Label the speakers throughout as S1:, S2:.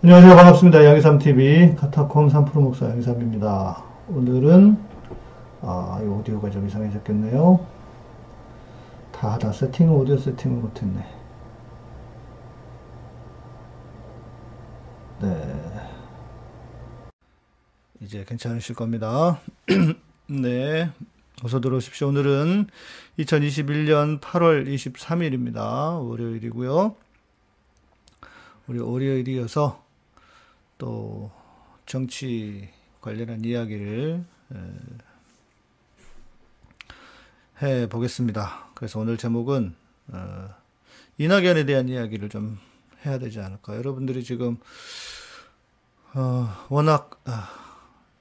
S1: 안녕하세요. 반갑습니다. 양희삼TV 카타콤 3프로 목사 양희삼입니다. 오늘은, 아, 이 오디오가 좀 이상해졌겠네요. 다, 다 세팅을, 오디오 세팅을 못했네. 네. 이제 괜찮으실 겁니다. 네. 어서 들어오십시오. 오늘은 2021년 8월 23일입니다. 월요일이고요. 우리 월요일이어서 또 정치 관련한 이야기를 해 보겠습니다. 그래서 오늘 제목은 어, 이낙연에 대한 이야기를 좀 해야 되지 않을까. 여러분들이 지금 어, 워낙 아,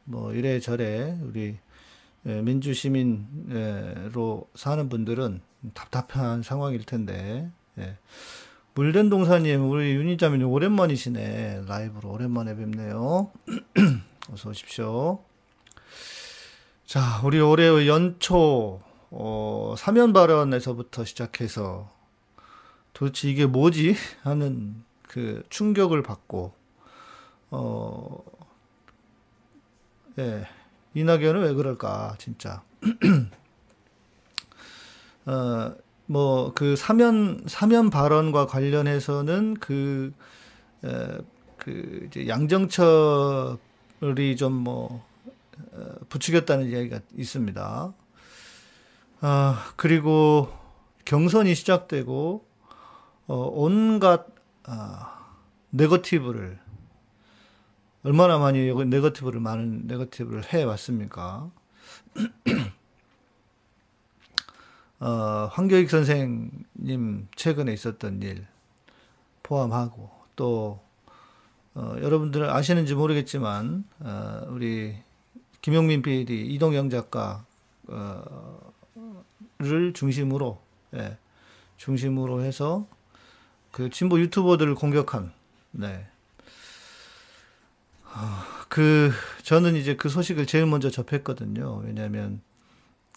S1: 뭐 이래저래 우리 민주 시민으로 사는 분들은 답답한 상황일 텐데 예. 물된 동사님, 우리 윤희자매님 오랜만이시네. 라이브로 오랜만에 뵙네요. 어서 오십시오. 자, 우리 올해 연초, 어, 사면 발언에서부터 시작해서 도대체 이게 뭐지? 하는 그 충격을 받고, 어, 예, 이낙연은 왜 그럴까, 진짜. 어, 뭐 그 사면 사면 발언과 관련해서는 그, 에, 그 양정철이 좀뭐 어, 부추겼다는 이야기가 있습니다. 아 그리고 경선이 시작되고 어, 온갖 아, 네거티브를 얼마나 많이 네거티브를 많은 네거티브를 해 왔습니까? 어, 황교익 선생님 최근에 있었던 일 포함하고 또 어, 여러분들 아시는지 모르겠지만 어, 우리 김용민 PD, 이동영 작가를 중심으로 예, 중심으로 해서 그 진보 유튜버들을 공격한 네. 어, 그 저는 이제 그 소식을 제일 먼저 접했거든요. 왜냐하면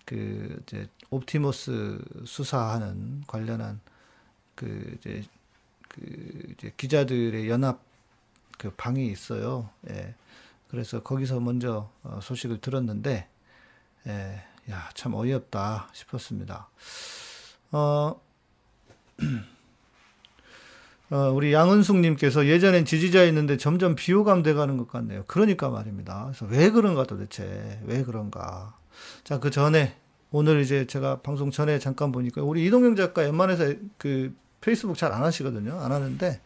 S1: 그 이제 옵티머스 수사하는 관련한 그 이제 그 이제 기자들의 연합 그 방이 있어요. 예. 그래서 거기서 먼저 어, 소식을 들었는데, 예, 야, 참 어이없다 싶었습니다. 어, 어, 우리 양은숙님께서 예전엔 지지자였는데 점점 비호감 돼가는 것 같네요. 그러니까 말입니다. 그래서 왜 그런가 도대체, 왜 그런가. 자, 그 전에 오늘 이제 제가 방송 전에 잠깐 보니까 우리 이동영 작가 웬만해서 그 페이스북 잘 안 하시거든요. 안 하는데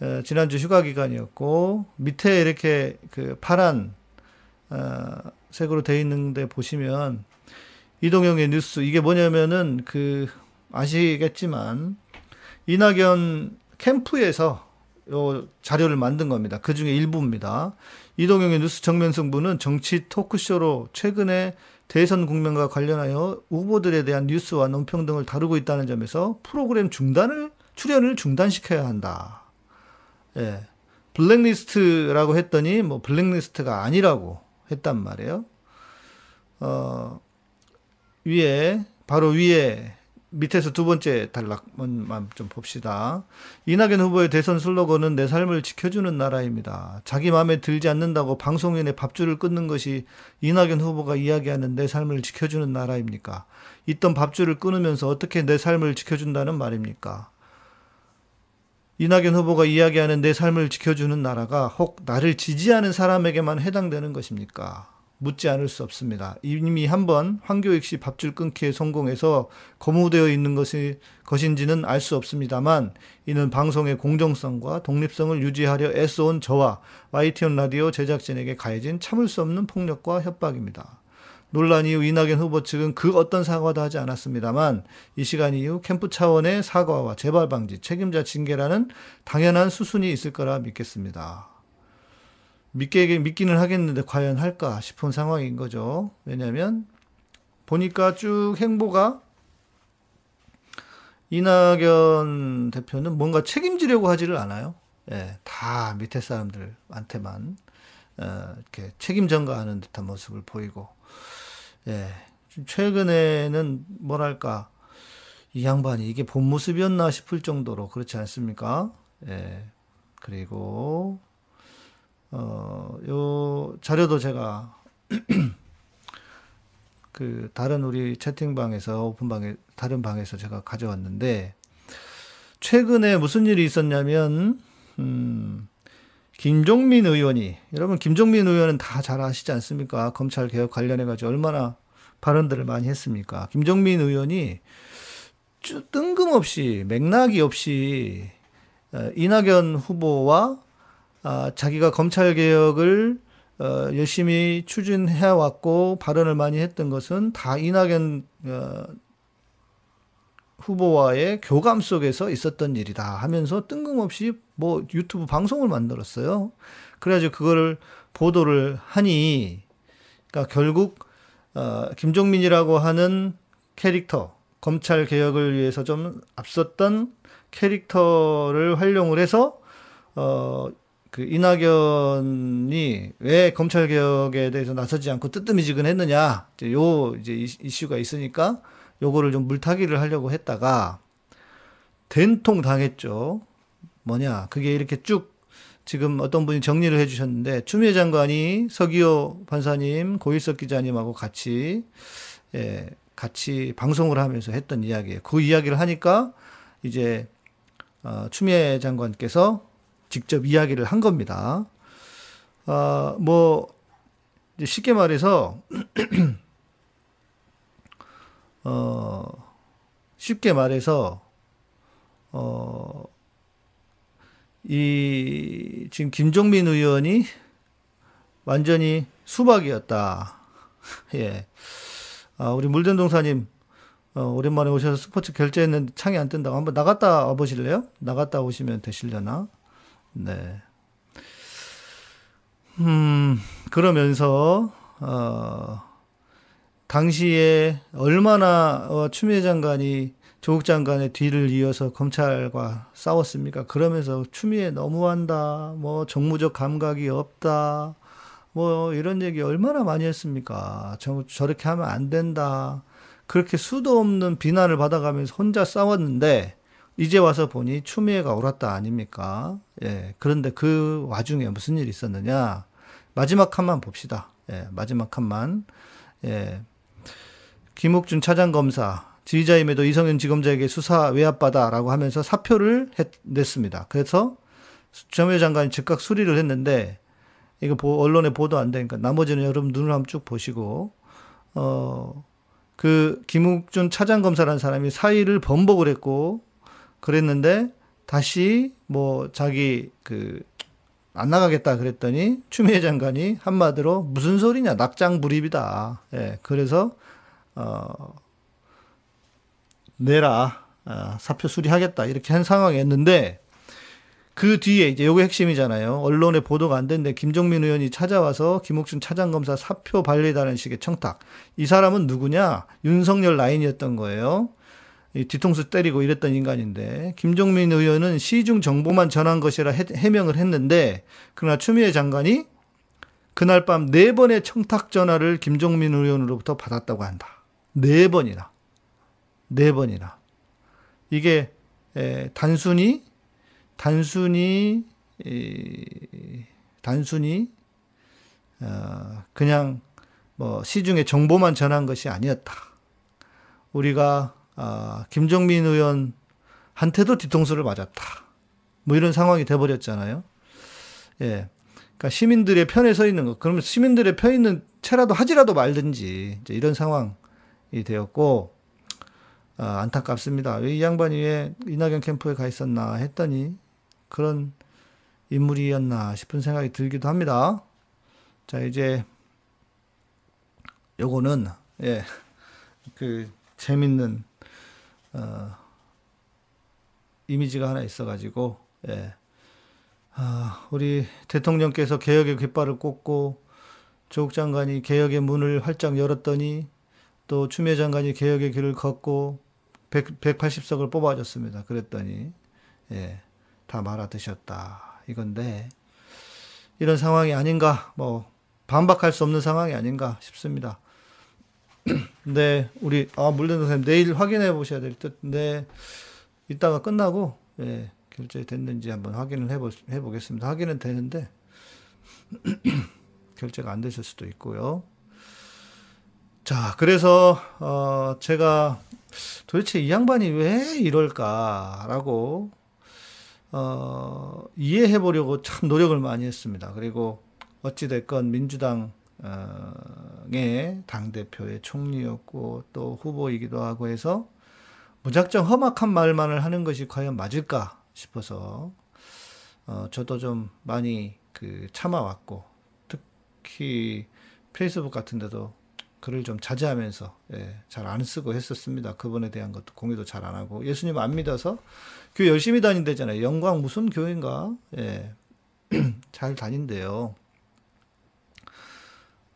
S1: 에, 지난주 휴가 기간이었고 밑에 이렇게 그 파란 어, 색으로 돼 있는데 보시면 이동영의 뉴스 이게 뭐냐면은 그 아시겠지만 이낙연 캠프에서 요 자료를 만든 겁니다. 그 중에 일부입니다. 이동영의 뉴스 정면 승부는 정치 토크쇼로 최근에 대선 국면과 관련하여 후보들에 대한 뉴스와 논평 등을 다루고 있다는 점에서 프로그램 중단을 출연을 중단시켜야 한다. 예. 블랙리스트라고 했더니 뭐 블랙리스트가 아니라고 했단 말이에요. 어, 위에 바로 위에 밑에서 두 번째 단락만 좀 봅시다. 이낙연 후보의 대선 슬로건은 내 삶을 지켜주는 나라입니다. 자기 마음에 들지 않는다고 방송인의 밥줄을 끊는 것이 이낙연 후보가 이야기하는 내 삶을 지켜주는 나라입니까? 있던 밥줄을 끊으면서 어떻게 내 삶을 지켜준다는 말입니까? 이낙연 후보가 이야기하는 내 삶을 지켜주는 나라가 혹 나를 지지하는 사람에게만 해당되는 것입니까? 묻지 않을 수 없습니다. 이미 한번 황교익 씨 밥줄 끊기에 성공해서 거무되어 있는 것이 것인지는 알 수 없습니다만 이는 방송의 공정성과 독립성을 유지하려 애써온 저와 YTN 라디오 제작진에게 가해진 참을 수 없는 폭력과 협박입니다. 논란 이후 이낙연 후보 측은 그 어떤 사과도 하지 않았습니다만 이 시간 이후 캠프 차원의 사과와 재발 방지, 책임자 징계라는 당연한 수순이 있을 거라 믿겠습니다. 믿게, 믿기는 하겠는데 과연 할까 싶은 상황인 거죠. 왜냐하면 보니까 쭉 행보가 이낙연 대표는 뭔가 책임지려고 하지를 않아요. 예, 다 밑에 사람들한테만 어, 이렇게 책임 전가하는 듯한 모습을 보이고, 예, 최근에는 뭐랄까 이 양반이 이게 본 모습이었나 싶을 정도로 그렇지 않습니까? 예, 그리고 어, 요 자료도 제가 그 다른 우리 채팅방에서 오픈방에 다른 방에서 제가 가져왔는데 최근에 무슨 일이 있었냐면 음, 김종민 의원이 여러분 김종민 의원은 다 잘 아시지 않습니까? 검찰 개혁 관련해 가지고 얼마나 발언들을 많이 했습니까? 김종민 의원이 뜬금없이 맥락이 없이 어, 이낙연 후보와 아, 자기가 검찰 개혁을 어, 열심히 추진해 왔고 발언을 많이 했던 것은 다 이낙연 어, 후보와의 교감 속에서 있었던 일이다 하면서 뜬금없이 뭐 유튜브 방송을 만들었어요. 그래가지고 그거를 보도를 하니, 그러니까 결국 어, 김종민이라고 하는 캐릭터, 검찰 개혁을 위해서 좀 앞섰던 캐릭터를 활용을 해서 어, 그 이낙연이 왜 검찰 개혁에 대해서 나서지 않고 뜨뜨미지근했느냐, 이제 요 이제 이슈가 있으니까 요거를 좀 물타기를 하려고 했다가 된통 당했죠. 뭐냐? 그게 이렇게 쭉 지금 어떤 분이 정리를 해주셨는데 추미애 장관이 서기호 판사님, 고일석 기자님하고 같이 예, 같이 방송을 하면서 했던 이야기예요. 그 이야기를 하니까 이제 어, 추미애 장관께서 직접 이야기를 한 겁니다. 어, 뭐 쉽게 말해서 어, 쉽게 말해서, 어, 이, 지금 김종민 의원이 완전히 수박이었다. 예. 아, 우리 물전동사님, 어, 오랜만에 오셔서 스포츠 결제했는데 창이 안 뜬다고 한번 나갔다 와 보실래요? 나갔다 오시면 되시려나? 네. 음, 그러면서, 어, 당시에 얼마나 어, 추미애 장관이 조국 장관의 뒤를 이어서 검찰과 싸웠습니까? 그러면서 추미애 너무한다, 뭐 정무적 감각이 없다, 뭐 이런 얘기 얼마나 많이 했습니까? 저, 저렇게 하면 안 된다. 그렇게 수도 없는 비난을 받아가면서 혼자 싸웠는데 이제 와서 보니 추미애가 옳았다 아닙니까? 예. 그런데 그 와중에 무슨 일이 있었느냐? 마지막 칸만 봅시다. 예. 마지막 칸만. 예. 김욱준 차장검사 지휘자임에도 이성윤 지검장에게 수사 외압받아라고 하면서 사표를 했, 냈습니다. 그래서 주미 장관이 즉각 수리를 했는데 이거 보, 언론에 보도 안 되니까 나머지는 여러분 눈을 한번 쭉 보시고 어 그 김욱준 차장검사라는 사람이 사의를 번복을 했고 그랬는데 다시 뭐 자기 그 안 나가겠다 그랬더니 추미애 장관이 한마디로 무슨 소리냐 낙장불입이다. 예. 그래서 어, 내라 어, 사표 수리하겠다 이렇게 한 상황이었는데 그 뒤에 이제 요게 핵심이잖아요. 언론에 보도가 안 됐는데 김종민 의원이 찾아와서 김옥준 차장검사 사표 발리다는 식의 청탁. 이 사람은 누구냐? 윤석열 라인이었던 거예요. 이 뒤통수 때리고 이랬던 인간인데 김종민 의원은 시중 정보만 전한 것이라 해, 명을 했는데 그러나 추미애 장관이 그날 밤 네 번의 청탁 전화를 김종민 의원으로부터 받았다고 한다. 네 번이나. 네 번이나. 이게, 에, 단순히, 단순히, 에, 단순히, 어, 그냥 뭐 시중에 정보만 전한 것이 아니었다. 우리가, 어, 김정민 의원한테도 뒤통수를 맞았다. 뭐 이런 상황이 돼버렸잖아요. 예. 그러니까 시민들의 편에 서 있는 거. 그러면 시민들의 편 있는 채라도 하지라도 말든지 이런 상황 이 되었고 어, 안타깝습니다. 왜 이 양반이 왜 이낙연 캠프에 가 있었나 했더니 그런 인물이었나 싶은 생각이 들기도 합니다. 자 이제 요거는 예 그 재밌는 어, 이미지가 하나 있어가지고 예. 아, 우리 대통령께서 개혁의 깃발을 꽂고 조국 장관이 개혁의 문을 활짝 열었더니 또 추미애 장관이 개혁의 길을 걷고 100, 180석을 뽑아줬습니다. 그랬더니 예, 다 말아드셨다 이건데 이런 상황이 아닌가 뭐 반박할 수 없는 상황이 아닌가 싶습니다. 네, 우리 아 물론 선생님 내일 확인해 보셔야 될 듯. 네, 이따가 끝나고 예, 결제 됐는지 한번 확인을 해보, 해보겠습니다. 확인은 되는데 결제가 안 되실 수도 있고요. 자, 그래서 어, 제가 도대체 이 양반이 왜 이럴까라고 어, 이해해 보려고 참 노력을 많이 했습니다. 그리고 어찌 됐건 민주당 의 당 대표의 총리였고 또 후보이기도 하고 해서 무작정 험악한 말만을 하는 것이 과연 맞을까 싶어서 어, 저도 좀 많이 그 참아왔고 특히 페이스북 같은 데도 글을 좀 자제하면서 예, 잘 안 쓰고 했었습니다. 그분에 대한 것도 공유도 잘 안 하고 예수님 안 믿어서 교회 열심히 다닌대잖아요. 영광 무슨 교회인가? 예. 잘 다닌대요.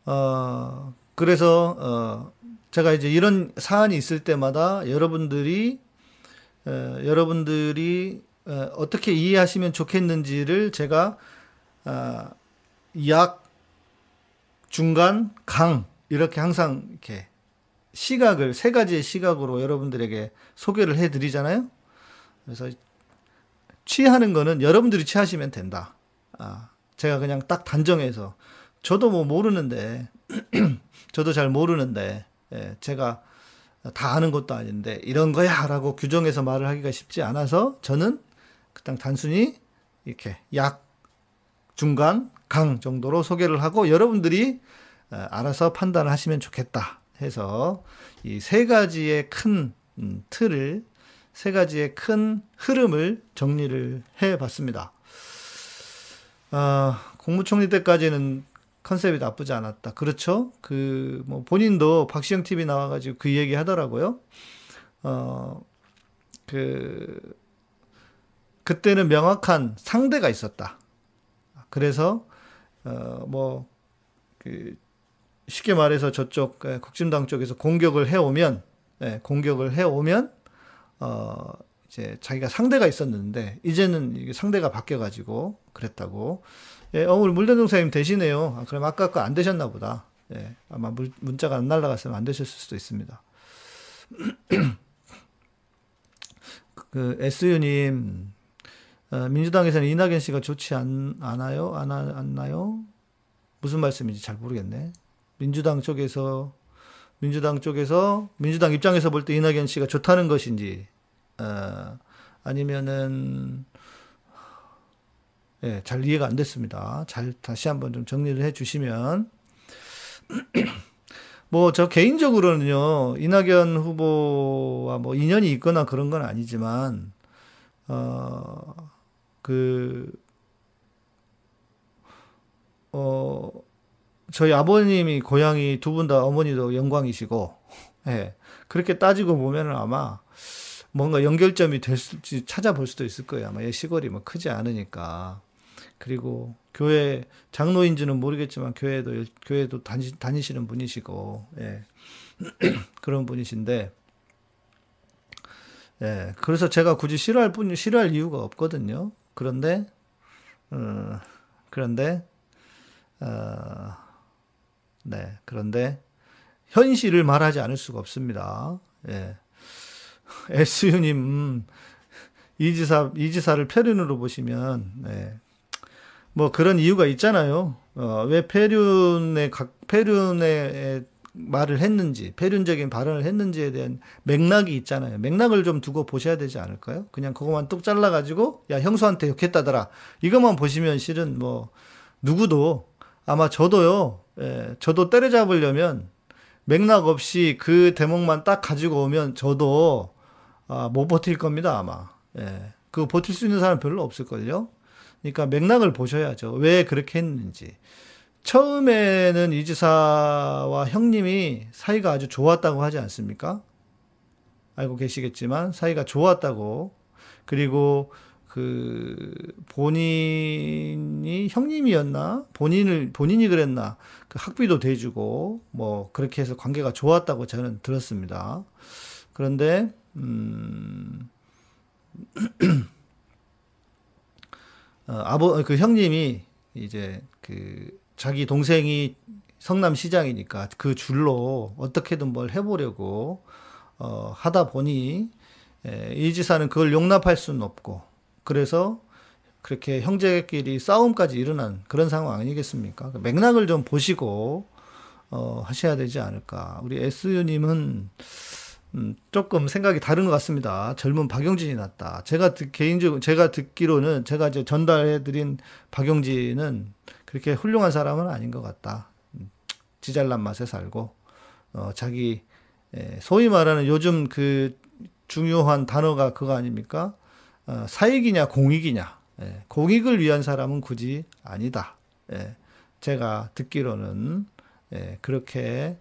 S1: 어, 그래서 어, 제가 이제 이런 사안이 있을 때마다 여러분들이 어, 여러분들이 어, 어떻게 이해하시면 좋겠는지를 제가 어, 약 중간 강 이렇게 항상 이렇게 시각을 세 가지의 시각으로 여러분들에게 소개를 해 드리잖아요. 그래서 취하는 거는 여러분들이 취하시면 된다. 아, 제가 그냥 딱 단정해서 저도 뭐 모르는데 저도 잘 모르는데 예, 제가 다 아는 것도 아닌데 이런 거야라고 규정해서 말을 하기가 쉽지 않아서 저는 그냥 단순히 이렇게 약 중간 강 정도로 소개를 하고 여러분들이 어, 알아서 판단을 하시면 좋겠다 해서 이 세 가지의 큰 음, 틀을 세 가지의 큰 흐름을 정리를 해 봤습니다. 아, 국무총리 때까지는 컨셉이 나쁘지 않았다. 그렇죠? 그, 뭐, 본인도 박시영 TV 나와가지고 그 얘기 하더라고요. 어, 그, 그때는 명확한 상대가 있었다. 그래서, 어, 뭐, 그, 쉽게 말해서 저쪽 국진당 쪽에서 공격을 해오면, 예, 공격을 해오면, 어, 이제 자기가 상대가 있었는데, 이제는 상대가 바뀌어가지고 그랬다고. 예, 어, 우리 물대동 사님 되시네요. 아, 그럼 아까 거 안 되셨나 보다. 예, 아마 물, 문자가 안 날라갔으면 안 되셨을 수도 있습니다. 그, SU님, 어, 민주당에서는 이낙연 씨가 좋지 않, 않아요? 안, 않나요? 무슨 말씀인지 잘 모르겠네. 민주당 쪽에서, 민주당 쪽에서, 민주당 입장에서 볼 때 이낙연 씨가 좋다는 것인지, 어, 아니면은, 예, 잘 이해가 안 됐습니다. 잘 다시 한번 좀 정리를 해 주시면. 뭐, 저 개인적으로는요, 이낙연 후보와 뭐 인연이 있거나 그런 건 아니지만, 어, 그, 어, 저희 아버님이 고향이 두 분 다 어머니도 영광이시고, 예, 그렇게 따지고 보면은 아마 뭔가 연결점이 될지 찾아볼 수도 있을 거예요. 아마 시골이 뭐 크지 않으니까. 그리고 교회 장로인지는 모르겠지만 교회도 교회도 다니, 다니시는 분이시고 예. 그런 분이신데 예. 그래서 제가 굳이 싫어할 분 싫어할 이유가 없거든요. 그런데 어, 그런데 어, 네 그런데 현실을 말하지 않을 수가 없습니다. 예. SU님 음, 이 지사 이 지사를 표현으로 보시면 네. 뭐 그런 이유가 있잖아요. 어, 왜 페륜의 각 페륜의 말을 했는지, 페륜적인 발언을 했는지에 대한 맥락이 있잖아요. 맥락을 좀 두고 보셔야 되지 않을까요? 그냥 그것만 뚝 잘라가지고, 야, 형수한테 욕했다더라. 이것만 보시면 실은 뭐, 누구도, 아마 저도요, 예, 저도 때려잡으려면 맥락 없이 그 대목만 딱 가지고 오면 저도, 아, 못 버틸 겁니다, 아마. 예. 그 버틸 수 있는 사람 별로 없을걸요? 그러니까 맥락을 보셔야죠. 왜 그렇게 했는지. 처음에는 이 지사와 형님이 사이가 아주 좋았다고 하지 않습니까? 알고 계시겠지만 사이가 좋았다고 그리고 그 본인이 형님이었나 본인을 본인이 그랬나 그 학비도 대주고 뭐 그렇게 해서 관계가 좋았다고 저는 들었습니다. 그런데 음 어, 아버 그 형님이 이제 그 자기 동생이 성남 시장이니까 그 줄로 어떻게든 뭘 해보려고 어, 하다 보니 에, 이 지사는 그걸 용납할 수는 없고 그래서 그렇게 형제끼리 싸움까지 일어난 그런 상황 아니겠습니까? 그 맥락을 좀 보시고 어, 하셔야 되지 않을까. 우리 SU님은 음, 조금 생각이 다른 것 같습니다. 젊은 박용진이 낫다. 제가 듣, 개인적으로 제가 듣기로는 제가 이제 전달해드린 박용진은 그렇게 훌륭한 사람은 아닌 것 같다. 음, 지잘난 맛에 살고 어, 자기 에, 소위 말하는 요즘 그 중요한 단어가 그거 아닙니까? 어, 사익이냐 공익이냐. 예, 공익을 위한 사람은 굳이 아니다. 예, 제가 듣기로는 예, 그렇게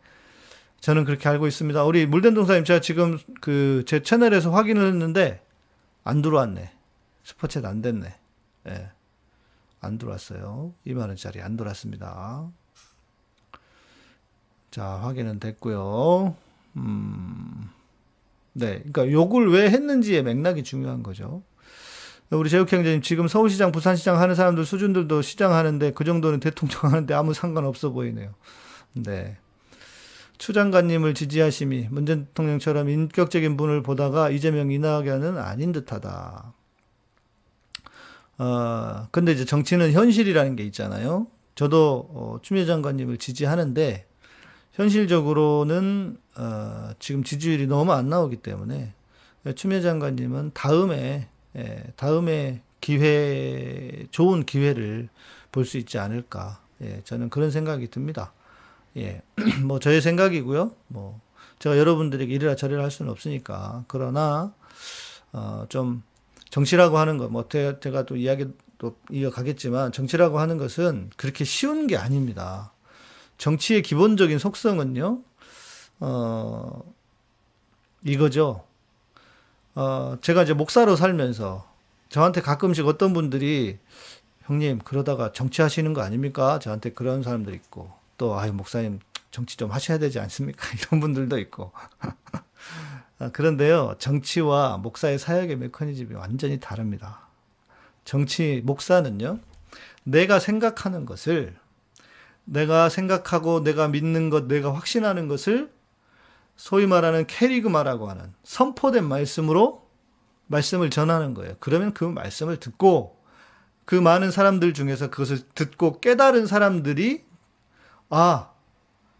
S1: 저는 그렇게 알고 있습니다. 우리 물된 동사님 제가 지금 그 제 채널에서 확인을 했는데 안 들어왔네. 슈퍼챗 안 됐네. 예. 안 들어왔어요. 2만 원짜리 안 들어왔습니다. 자, 확인은 됐고요. 음. 네. 그러니까 욕을 왜 했는지의 맥락이 중요한 거죠. 우리 제육 형제님 지금 서울시장, 부산시장 하는 사람들 수준들도 시장 하는데 그 정도는 대통령 하는데 아무 상관없어 보이네요. 네. 추 장관님을 지지하심이 문전 대통령처럼 인격적인 분을 보다가 이재명 이낙연은 아닌 듯하다. 어, 근데 이제 정치는 현실이라는 게 있잖아요. 저도 어, 추미애 장관님을 지지하는데 현실적으로는 어, 지금 지지율이 너무 안 나오기 때문에 추미애 장관님은 다음에 예, 다음에 기회 좋은 기회를 볼 수 있지 않을까. 예, 저는 그런 생각이 듭니다. 예, 뭐 저의 생각이고요. 뭐 제가 여러분들에게 이래라 저래라 할 수는 없으니까 그러나 어, 좀 정치라고 하는 거, 뭐 제가 또 이야기 또 이어가겠지만 정치라고 하는 것은 그렇게 쉬운 게 아닙니다. 정치의 기본적인 속성은요, 어, 이거죠. 어, 제가 이제 목사로 살면서 저한테 가끔씩 어떤 분들이 형님, 그러다가 정치하시는 거 아닙니까? 저한테 그런 사람들 있고, 또, 아유, 목사님, 정치 좀 하셔야 되지 않습니까? 이런 분들도 있고. 아, 그런데요, 정치와 목사의 사역의 메커니즘이 완전히 다릅니다. 정치, 목사는요, 내가 생각하는 것을, 내가 생각하고 내가 믿는 것, 내가 확신하는 것을 소위 말하는 캐리그마라고 하는 선포된 말씀으로 말씀을 전하는 거예요. 그러면 그 말씀을 듣고 그 많은 사람들 중에서 그것을 듣고 깨달은 사람들이 아,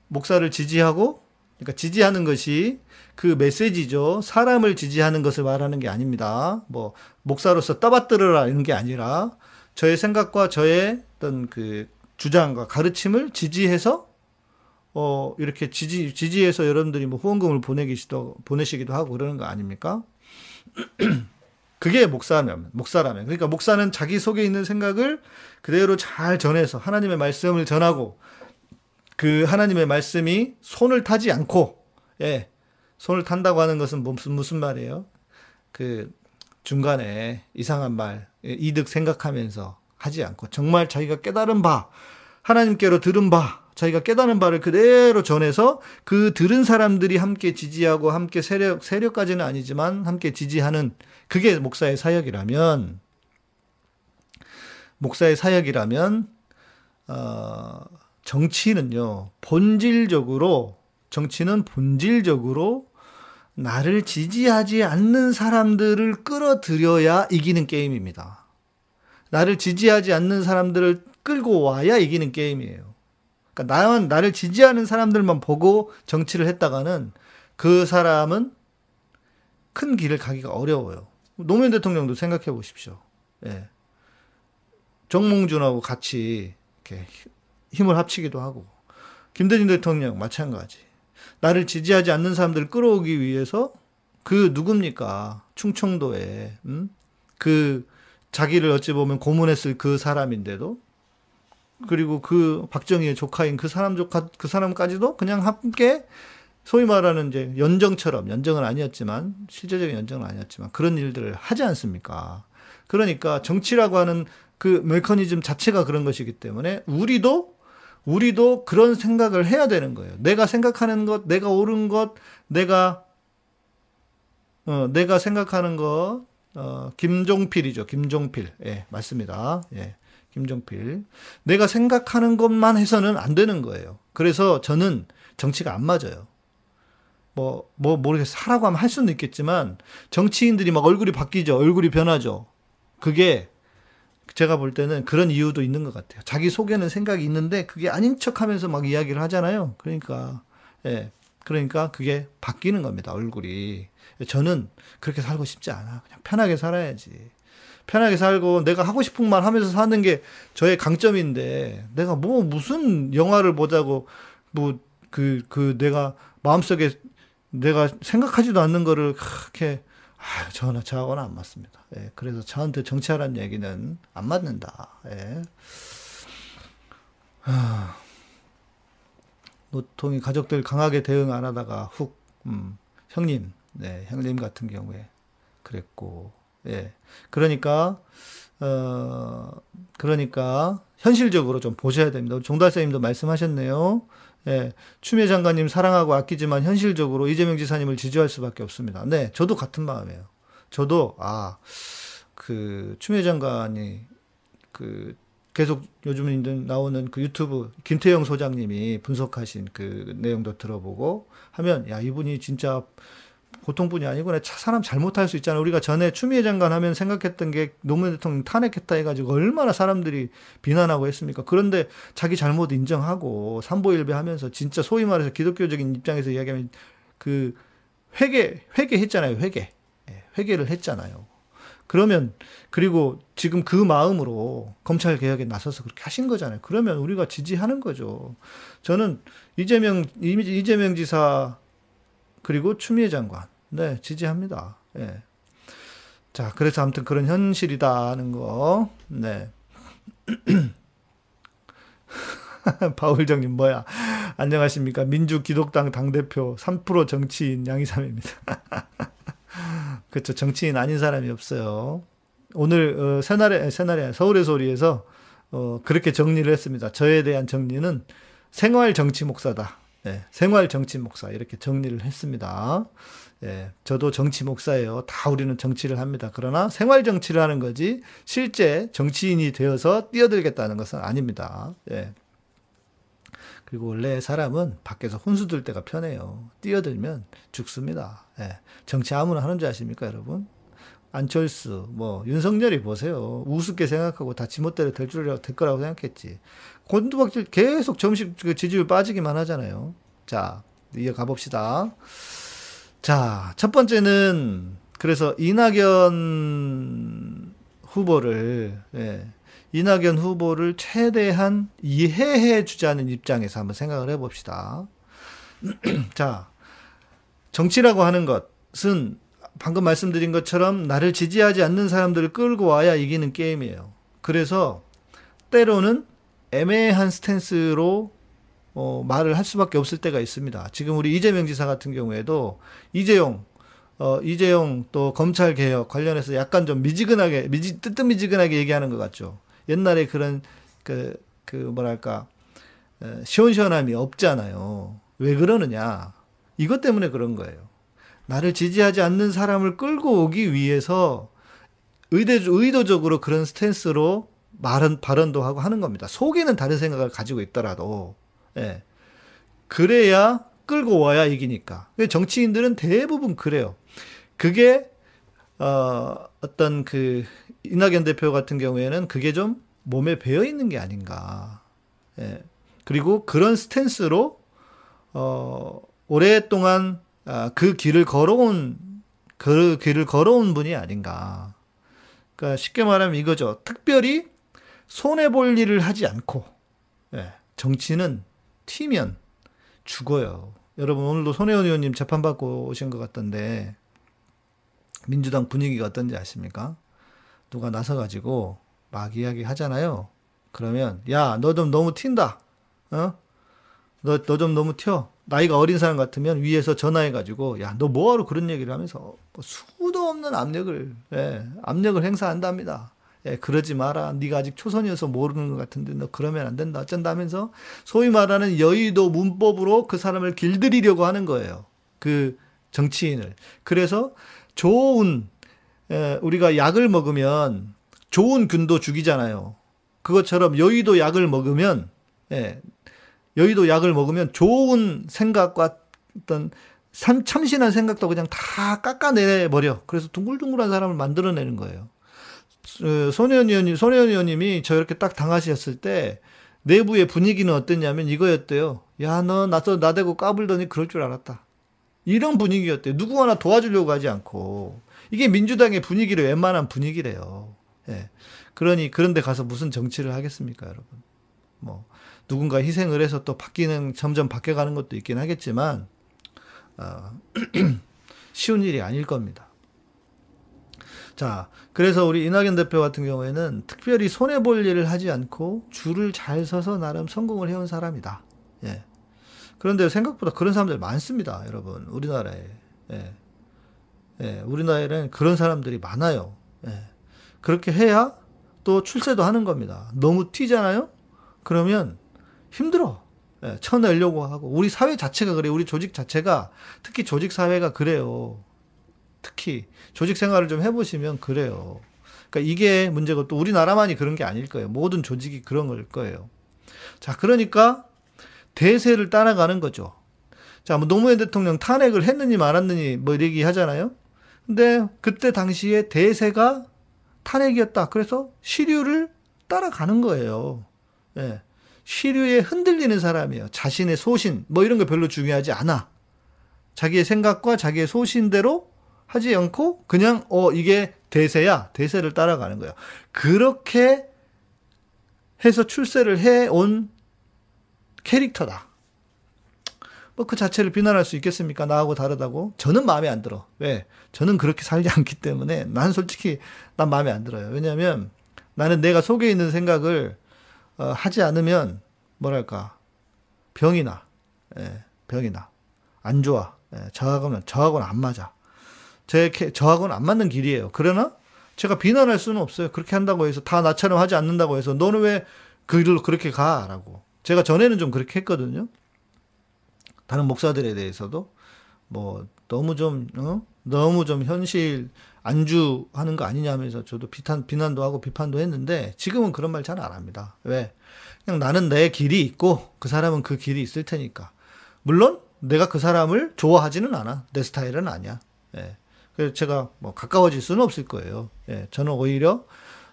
S1: 목사를 지지하고 그러니까 지지하는 것이 그 메시지죠. 사람을 지지하는 것을 말하는 게 아닙니다. 뭐 목사로서 떠받들어라 이런 게 아니라 저의 생각과 저의 어떤 그 주장과 가르침을 지지해서 어, 이렇게 지지, 지지해서 여러분들이 뭐 후원금을 보내기도, 보내시기도 하고 그러는 거 아닙니까? 그게 목사면, 목사라면. 그러니까 목사는 자기 속에 있는 생각을 그대로 잘 전해서 하나님의 말씀을 전하고 그 하나님의 말씀이 손을 타지 않고, 예, 손을 탄다고 하는 것은 무슨, 무슨 말이에요? 그 중간에 이상한 말, 이득 생각하면서 하지 않고 정말 자기가 깨달은 바, 하나님께로 들은 바, 자기가 깨닫는 바를 그대로 전해서 그 들은 사람들이 함께 지지하고 함께 세력, 세력까지는 아니지만 함께 지지하는 그게 목사의 사역이라면, 목사의 사역이라면, 어, 정치는요, 본질적으로, 정치는 본질적으로 나를 지지하지 않는 사람들을 끌어들여야 이기는 게임입니다. 나를 지지하지 않는 사람들을 끌고 와야 이기는 게임이에요. 그러니까 나만 나를 지지하는 사람들만 보고 정치를 했다가는 그 사람은 큰 길을 가기가 어려워요. 노무현 대통령도 생각해 보십시오. 예. 정몽준하고 같이 이렇게 힘을 합치기도 하고 김대중 대통령 마찬가지. 나를 지지하지 않는 사람들을 끌어오기 위해서 그 누굽니까? 충청도에 음? 그 자기를 어찌 보면 고문했을 그 사람인데도 그리고 그 박정희의 조카인 그 사람 조카 그 사람까지도 그냥 함께 소위 말하는 이제 연정처럼 연정은 아니었지만 실제적인 연정은 아니었지만 그런 일들을 하지 않습니까? 그러니까 정치라고 하는 그 메커니즘 자체가 그런 것이기 때문에 우리도 우리도 그런 생각을 해야 되는 거예요. 내가 생각하는 것, 내가 옳은 것, 내가 어, 내가 생각하는 것, 어, 김종필이죠. 김종필. 예, 맞습니다. 예. 김종필. 내가 생각하는 것만 해서는 안 되는 거예요. 그래서 저는 정치가 안 맞아요. 뭐, 뭐, 모르겠어. 하라고 하면 할 수는 있겠지만, 정치인들이 막 얼굴이 바뀌죠. 얼굴이 변하죠. 그게 제가 볼 때는 그런 이유도 있는 것 같아요. 자기 속에는 생각이 있는데 그게 아닌 척 하면서 막 이야기를 하잖아요. 그러니까, 예. 그러니까 그게 바뀌는 겁니다. 얼굴이. 저는 그렇게 살고 싶지 않아. 그냥 편하게 살아야지. 편하게 살고 내가 하고 싶은 말 하면서 사는 게 저의 강점인데 내가 뭐 무슨 영화를 보자고 뭐 그, 그 내가 마음속에 내가 생각하지도 않는 거를 그렇게 아, 저는 저하고는 안 맞습니다. 예, 그래서 저한테 정치하라는 얘기는 안 맞는다. 예. 아, 노통이 가족들 강하게 대응 안 하다가 훅, 음, 형님, 네, 형님 같은 경우에 그랬고, 예. 그러니까, 어, 그러니까, 현실적으로 좀 보셔야 됩니다. 종달사님도 말씀하셨네요. 예, 추미애 장관님 사랑하고 아끼지만 현실적으로 이재명 지사님을 지지할 수밖에 없습니다. 네, 저도 같은 마음이에요. 저도 아, 그 추미애 장관이 그 계속 요즘 나오는 그 유튜브 김태영 소장님이 분석하신 그 내용도 들어보고 하면 야 이분이 진짜 보통 분이 아니구나. 사람 잘못할 수 있잖아. 우리가 전에 추미애 장관 하면 생각했던 게 노무현 대통령 탄핵했다 해가지고 얼마나 사람들이 비난하고 했습니까? 그런데 자기 잘못 인정하고 삼보일배 하면서 진짜 소위 말해서 기독교적인 입장에서 이야기하면 그 회개, 회개했잖아요. 회개. 예, 회개를 했잖아요. 그러면 그리고 지금 그 마음으로 검찰 개혁에 나서서 그렇게 하신 거잖아요. 그러면 우리가 지지하는 거죠. 저는 이재명 이재명 지사 그리고 추미애 장관. 네, 지지합니다. 예. 자, 그래서 아무튼 그런 현실이다는 거. 네. 바울정님, 뭐야. 안녕하십니까. 민주기독당 당대표 3% 정치인 양이삼입니다. 그렇죠. 정치인 아닌 사람이 없어요. 오늘, 어, 새날에, 새날에, 서울의 소리에서, 어, 그렇게 정리를 했습니다. 저에 대한 정리는 생활 정치 목사다. 예, 생활 정치 목사 이렇게 정리를 했습니다. 예, 저도 정치 목사예요. 다 우리는 정치를 합니다. 그러나 생활 정치를 하는 거지 실제 정치인이 되어서 뛰어들겠다는 것은 아닙니다. 예. 그리고 원래 사람은 밖에서 혼수 들 때가 편해요. 뛰어들면 죽습니다. 예. 정치 아무나 하는 줄 아십니까, 여러분? 안철수, 뭐, 윤석열이 보세요. 우습게 생각하고 다 지멋대로 될 줄, 될 거라고 생각했지. 곤두박질 계속 점심 그 지지율 빠지기만 하잖아요. 자, 이어가 봅시다. 자, 첫 번째는 그래서 이낙연 후보를 예, 이낙연 후보를 최대한 이해해 주자는 입장에서 한번 생각을 해 봅시다. 자, 정치라고 하는 것은 방금 말씀드린 것처럼 나를 지지하지 않는 사람들을 끌고 와야 이기는 게임이에요. 그래서 때로는 애매한 스탠스로 어, 말을 할 수밖에 없을 때가 있습니다. 지금 우리 이재명 지사 같은 경우에도 이재용 어, 이재용 또 검찰 개혁 관련해서 약간 좀 미지근하게 미지 뜨뜻미지근하게 얘기하는 것 같죠. 옛날에 그런 그, 그 뭐랄까 에, 시원시원함이 없잖아요. 왜 그러느냐? 이것 때문에 그런 거예요. 나를 지지하지 않는 사람을 끌고 오기 위해서 의대, 의도적으로 그런 스탠스로 말은 발언도 하고 하는 겁니다. 속에는 다른 생각을 가지고 있더라도 예. 그래야 끌고 와야 이기니까. 정치인들은 대부분 그래요. 그게 어, 어떤 그 이낙연 대표 같은 경우에는 그게 좀 몸에 배어 있는 게 아닌가. 예. 그리고 그런 스탠스로 어, 오랫동안 아, 그 길을 걸어온 그 길을 걸어온 분이 아닌가. 그러니까 쉽게 말하면 이거죠. 특별히 손해 볼 일을 하지 않고 예. 정치는 튀면 죽어요. 여러분 오늘도 손혜원 의원님 재판받고 오신 것 같던데 민주당 분위기가 어떤지 아십니까? 누가 나서가지고 막 이야기 하잖아요. 그러면 야 너 좀 너무 튄다. 어? 너 너 좀 너무 튀어. 나이가 어린 사람 같으면 위에서 전화해가지고 야 너 뭐하러 그런 얘기를 하면서 뭐 수도 없는 압력을 예, 압력을 행사한답니다. 예, 그러지 마라. 네가 아직 초선이어서 모르는 것 같은데 너 그러면 안 된다. 어쩐다면서 소위 말하는 여의도 문법으로 그 사람을 길들이려고 하는 거예요. 그 정치인을. 그래서 좋은 예, 우리가 약을 먹으면 좋은 균도 죽이잖아요. 그것처럼 여의도 약을 먹으면 예, 여의도 약을 먹으면 좋은 생각과 어떤 참신한 생각도 그냥 다 깎아내 버려. 그래서 둥글둥글한 사람을 만들어내는 거예요. 어, 손혜원 의원님, 손혜원 의원님이 저렇게 딱 당하셨을 때 내부의 분위기는 어땠냐면 이거였대요. 야, 너 나도 나대고 까불더니 그럴 줄 알았다. 이런 분위기였대요. 누구 하나 도와주려고 하지 않고. 이게 민주당의 분위기를 웬만한 분위기래요. 예. 그러니 그런데 가서 무슨 정치를 하겠습니까, 여러분? 뭐 누군가 희생을 해서 또 바뀌는 점점 바뀌어가는 것도 있긴 하겠지만 어, 쉬운 일이 아닐 겁니다. 자, 그래서 우리 이낙연 대표 같은 경우에는 특별히 손해볼 일을 하지 않고 줄을 잘 서서 나름 성공을 해온 사람이다. 예. 그런데 생각보다 그런 사람들 많습니다, 여러분. 우리나라에. 예. 예. 우리나라에는 그런 사람들이 많아요. 예. 그렇게 해야 또 출세도 하는 겁니다. 너무 튀잖아요? 그러면 힘들어. 예, 쳐내려고 하고. 우리 사회 자체가 그래요. 우리 조직 자체가, 특히 조직 사회가 그래요. 특히 조직 생활을 좀 해보시면 그래요. 그러니까 이게 문제고 또 우리나라만이 그런 게 아닐 거예요. 모든 조직이 그런 걸 거예요. 자, 그러니까 대세를 따라가는 거죠. 자, 뭐 노무현 대통령 탄핵을 했느니 말았느니 뭐 얘기 하잖아요. 근데 그때 당시에 대세가 탄핵이었다. 그래서 시류를 따라가는 거예요. 예. 시류에 흔들리는 사람이에요. 자신의 소신, 뭐 이런 거 별로 중요하지 않아. 자기의 생각과 자기의 소신대로 하지 않고 그냥 어 이게 대세야 대세를 따라가는 거예요. 그렇게 해서 출세를 해온 캐릭터다. 뭐 그 자체를 비난할 수 있겠습니까? 나하고 다르다고? 저는 마음에 안 들어. 왜? 저는 그렇게 살지 않기 때문에 난 솔직히 난 마음에 안 들어요. 왜냐하면 나는 내가 속에 있는 생각을 어, 하지 않으면 뭐랄까 병이 나. 예, 병이 나. 안 좋아. 예, 저하고는 저하고는 안 맞아. 제 저하고는 안 맞는 길이에요. 그러나 제가 비난할 수는 없어요. 그렇게 한다고 해서 다 나처럼 하지 않는다고 해서 너는 왜 그 길로 그렇게 가라고. 제가 전에는 좀 그렇게 했거든요. 다른 목사들에 대해서도 뭐 너무 좀 어? 너무 좀 현실 안주하는 거 아니냐면서 저도 비탄 비난도 하고 비판도 했는데 지금은 그런 말 잘 안 합니다. 왜? 그냥 나는 내 길이 있고 그 사람은 그 길이 있을 테니까. 물론 내가 그 사람을 좋아하지는 않아. 내 스타일은 아니야. 예. 그래서 제가 뭐 가까워질 수는 없을 거예요. 예, 저는 오히려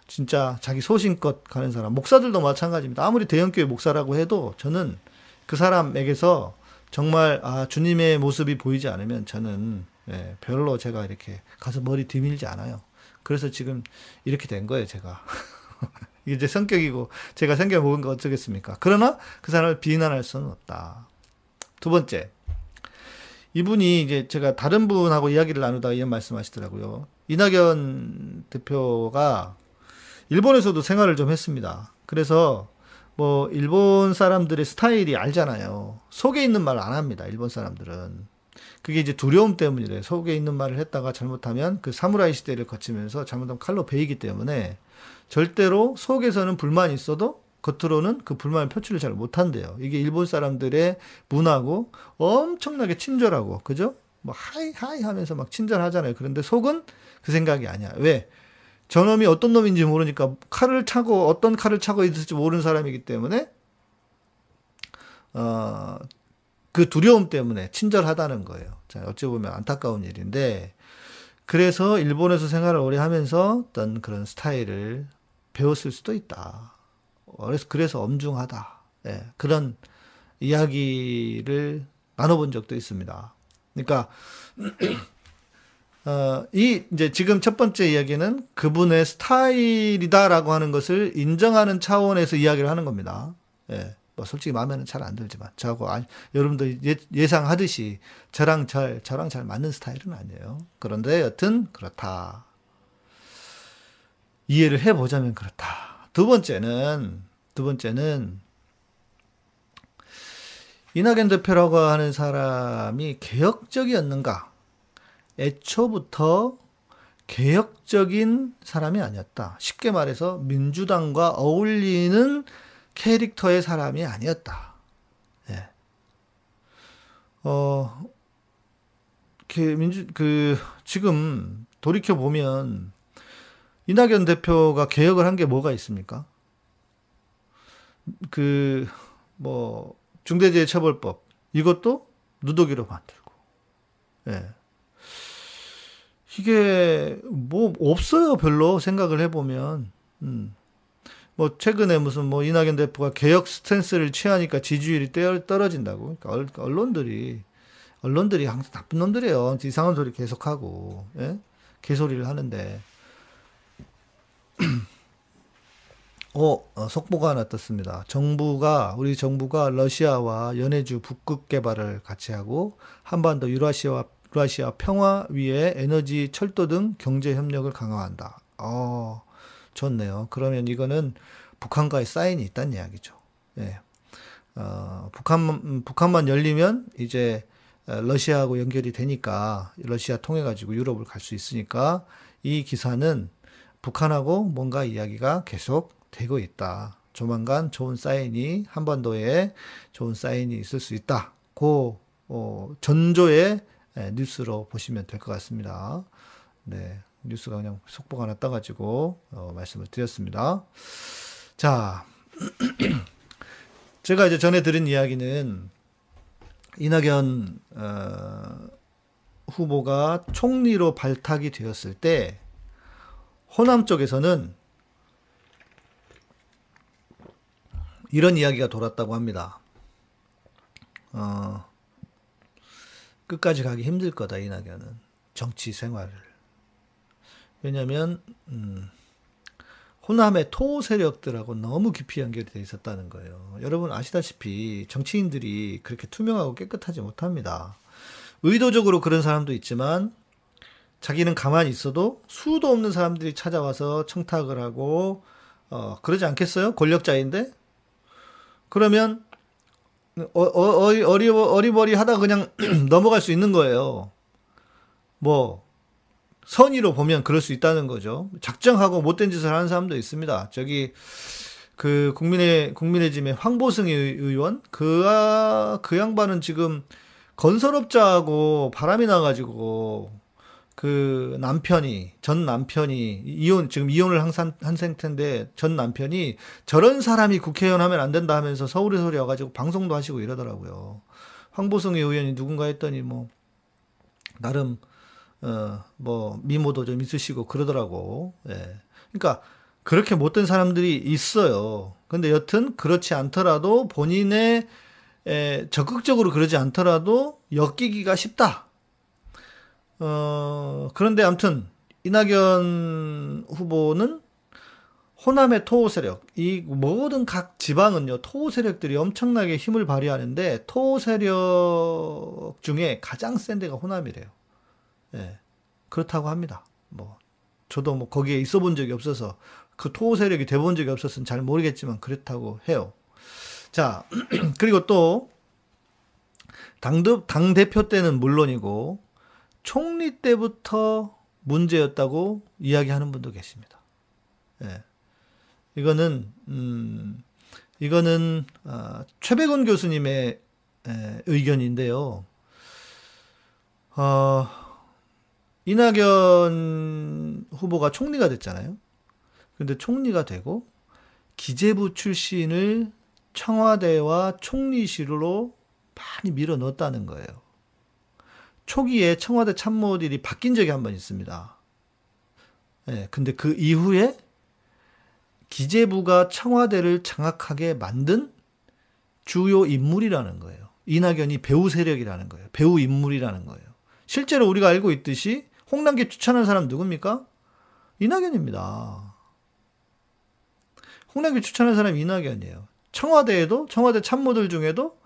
S1: 진짜 자기 소신껏 가는 사람, 목사들도 마찬가지입니다. 아무리 대형교회 목사라고 해도 저는 그 사람에게서 정말 아 주님의 모습이 보이지 않으면 저는 예, 별로 제가 이렇게 가서 머리 뒤밀지 않아요. 그래서 지금 이렇게 된 거예요, 제가. 이게 제 성격이고 제가 생겨 먹은 거 어쩌겠습니까? 그러나 그 사람을 비난할 수는 없다. 두 번째, 이분이 이제 제가 다른 분하고 이야기를 나누다가 이런 말씀하시더라고요. 이낙연 대표가 일본에서도 생활을 좀 했습니다. 그래서 뭐 일본 사람들의 스타일이 알잖아요. 속에 있는 말 안 합니다. 일본 사람들은. 그게 이제 두려움 때문이래. 속에 있는 말을 했다가 잘못하면 그 사무라이 시대를 거치면서 잘못하면 칼로 베이기 때문에 절대로 속에서는 불만이 있어도 겉으로는 그 불만을 표출을 잘 못한대요. 이게 일본 사람들의 문화고 엄청나게 친절하고 그죠? 뭐 はい はい 하면서 막 친절하잖아요. 그런데 속은 그 생각이 아니야. 왜? 저놈이 어떤 놈인지 모르니까 칼을 차고 어떤 칼을 차고 있을지 모르는 사람이기 때문에 어, 그 두려움 때문에 친절하다는 거예요. 자, 어찌 보면 안타까운 일인데 그래서 일본에서 생활을 오래 하면서 어떤 그런 스타일을 배웠을 수도 있다. 그래서 그래서 엄중하다. 예, 그런 이야기를 나눠본 적도 있습니다. 그러니까 어, 이 이제 지금 첫 번째 이야기는 그분의 스타일이다라고 하는 것을 인정하는 차원에서 이야기를 하는 겁니다. 예. 뭐 솔직히 마음에는 잘 안 들지만 저하고 아, 여러분도 예, 상하듯이 저랑 잘 저랑 잘 맞는 스타일은 아니에요. 그런데 여튼 그렇다. 이해를 해 보자면 그렇다. 두 번째는 두 번째는 이낙연 대표라고 하는 사람이 개혁적이었는가? 애초부터 개혁적인 사람이 아니었다. 쉽게 말해서 민주당과 어울리는 캐릭터의 사람이 아니었다. 예. 어, 그 민주, 그, 지금 돌이켜 보면 이낙연 대표가 개혁을 한 게 뭐가 있습니까? 그, 뭐, 중대재해처벌법. 이것도 누더기로 만들고. 예. 이게 뭐 없어요 별로 생각을 해보면 음. 뭐 최근에 무슨 뭐 이낙연 대표가 개혁 스탠스를 취하니까 지지율이 떨어진다고 그러니까 언론들이 언론들이 항상 나쁜 놈들이에요 이상한 소리 계속하고 예? 개소리를 하는데 어, 어, 속보가 하나 떴습니다. 정부가 우리 정부가 러시아와 연해주 북극 개발을 같이 하고 한반도 유라시아와 유라시아 평화 위에 에너지, 철도 등 경제 협력을 강화한다. 어, 좋네요. 그러면 이거는 북한과의 사인이 있다는 이야기죠. 예. 어, 북한 북한만 열리면 이제 러시아하고 연결이 되니까 러시아 통해 가지고 유럽을 갈 수 있으니까 이 기사는 북한하고 뭔가 이야기가 계속 되고 있다. 조만간 좋은 사인이 한반도에 좋은 사인이 있을 수 있다. 그 어, 전조의 뉴스로 보시면 될 것 같습니다. 네, 뉴스가 그냥 속보가 하나 떠가지고 어, 말씀을 드렸습니다. 자, 제가 이제 전에 들은 이야기는 이낙연 어, 후보가 총리로 발탁이 되었을 때 호남 쪽에서는 이런 이야기가 돌았다고 합니다. 어, 끝까지 가기 힘들 거다, 이낙연은. 정치 생활을. 왜냐면, 음, 호남의 토 세력들하고 너무 깊이 연결이 돼 있었다는 거예요. 여러분 아시다시피 정치인들이 그렇게 투명하고 깨끗하지 못합니다. 의도적으로 그런 사람도 있지만 자기는 가만히 있어도 수도 없는 사람들이 찾아와서 청탁을 하고 어 그러지 않겠어요? 권력자인데 그러면 어, 어, 어리, 어리, 어리버리 하다 그냥 넘어갈 수 있는 거예요. 뭐, 선의로 보면 그럴 수 있다는 거죠. 작정하고 못된 짓을 하는 사람도 있습니다. 저기, 그, 국민의, 국민의힘의 황보승 의원? 그, 아, 그 양반은 지금 건설업자하고 바람이 나가지고, 그 남편이 전 남편이 이혼 지금 이혼을 항상 한 상태인데 전 남편이 저런 사람이 국회의원 하면 안 된다 하면서 서울에 소리 와가지고 방송도 하시고 이러더라고요. 황보성 의원이 누군가 했더니 뭐 나름 어 뭐 미모도 좀 있으시고 그러더라고. 예. 그러니까 그렇게 못된 사람들이 있어요. 근데 여튼 그렇지 않더라도 본인의 에, 적극적으로 그러지 않더라도 엮이기가 쉽다. 어, 그런데 아무튼 이낙연 후보는 호남의 토호 세력, 이 모든 각 지방은요, 토호 세력들이 엄청나게 힘을 발휘하는데, 토호 세력 중에 가장 센 데가 호남이래요. 예. 그렇다고 합니다. 뭐, 저도 뭐 거기에 있어 본 적이 없어서, 그 토호 세력이 돼 본 적이 없어서는 잘 모르겠지만, 그렇다고 해요. 자, 그리고 또, 당, 당대표 때는 물론이고, 총리 때부터 문제였다고 이야기하는 분도 계십니다. 예. 이거는 음, 이거는 어, 최백원 교수님의 에, 의견인데요. 어, 이낙연 후보가 총리가 됐잖아요. 근데 총리가 되고 기재부 출신을 청와대와 총리실로 많이 밀어 넣었다는 거예요. 초기에 청와대 참모들이 바뀐 적이 한 번 있습니다. 예, 근데 그 이후에 기재부가 청와대를 장악하게 만든 주요 인물이라는 거예요. 이낙연이 배우 세력이라는 거예요. 배우 인물이라는 거예요. 실제로 우리가 알고 있듯이 홍남기 추천한 사람 누굽니까? 이낙연입니다. 홍남기 추천한 사람이 이낙연이에요. 청와대에도 청와대 참모들 중에도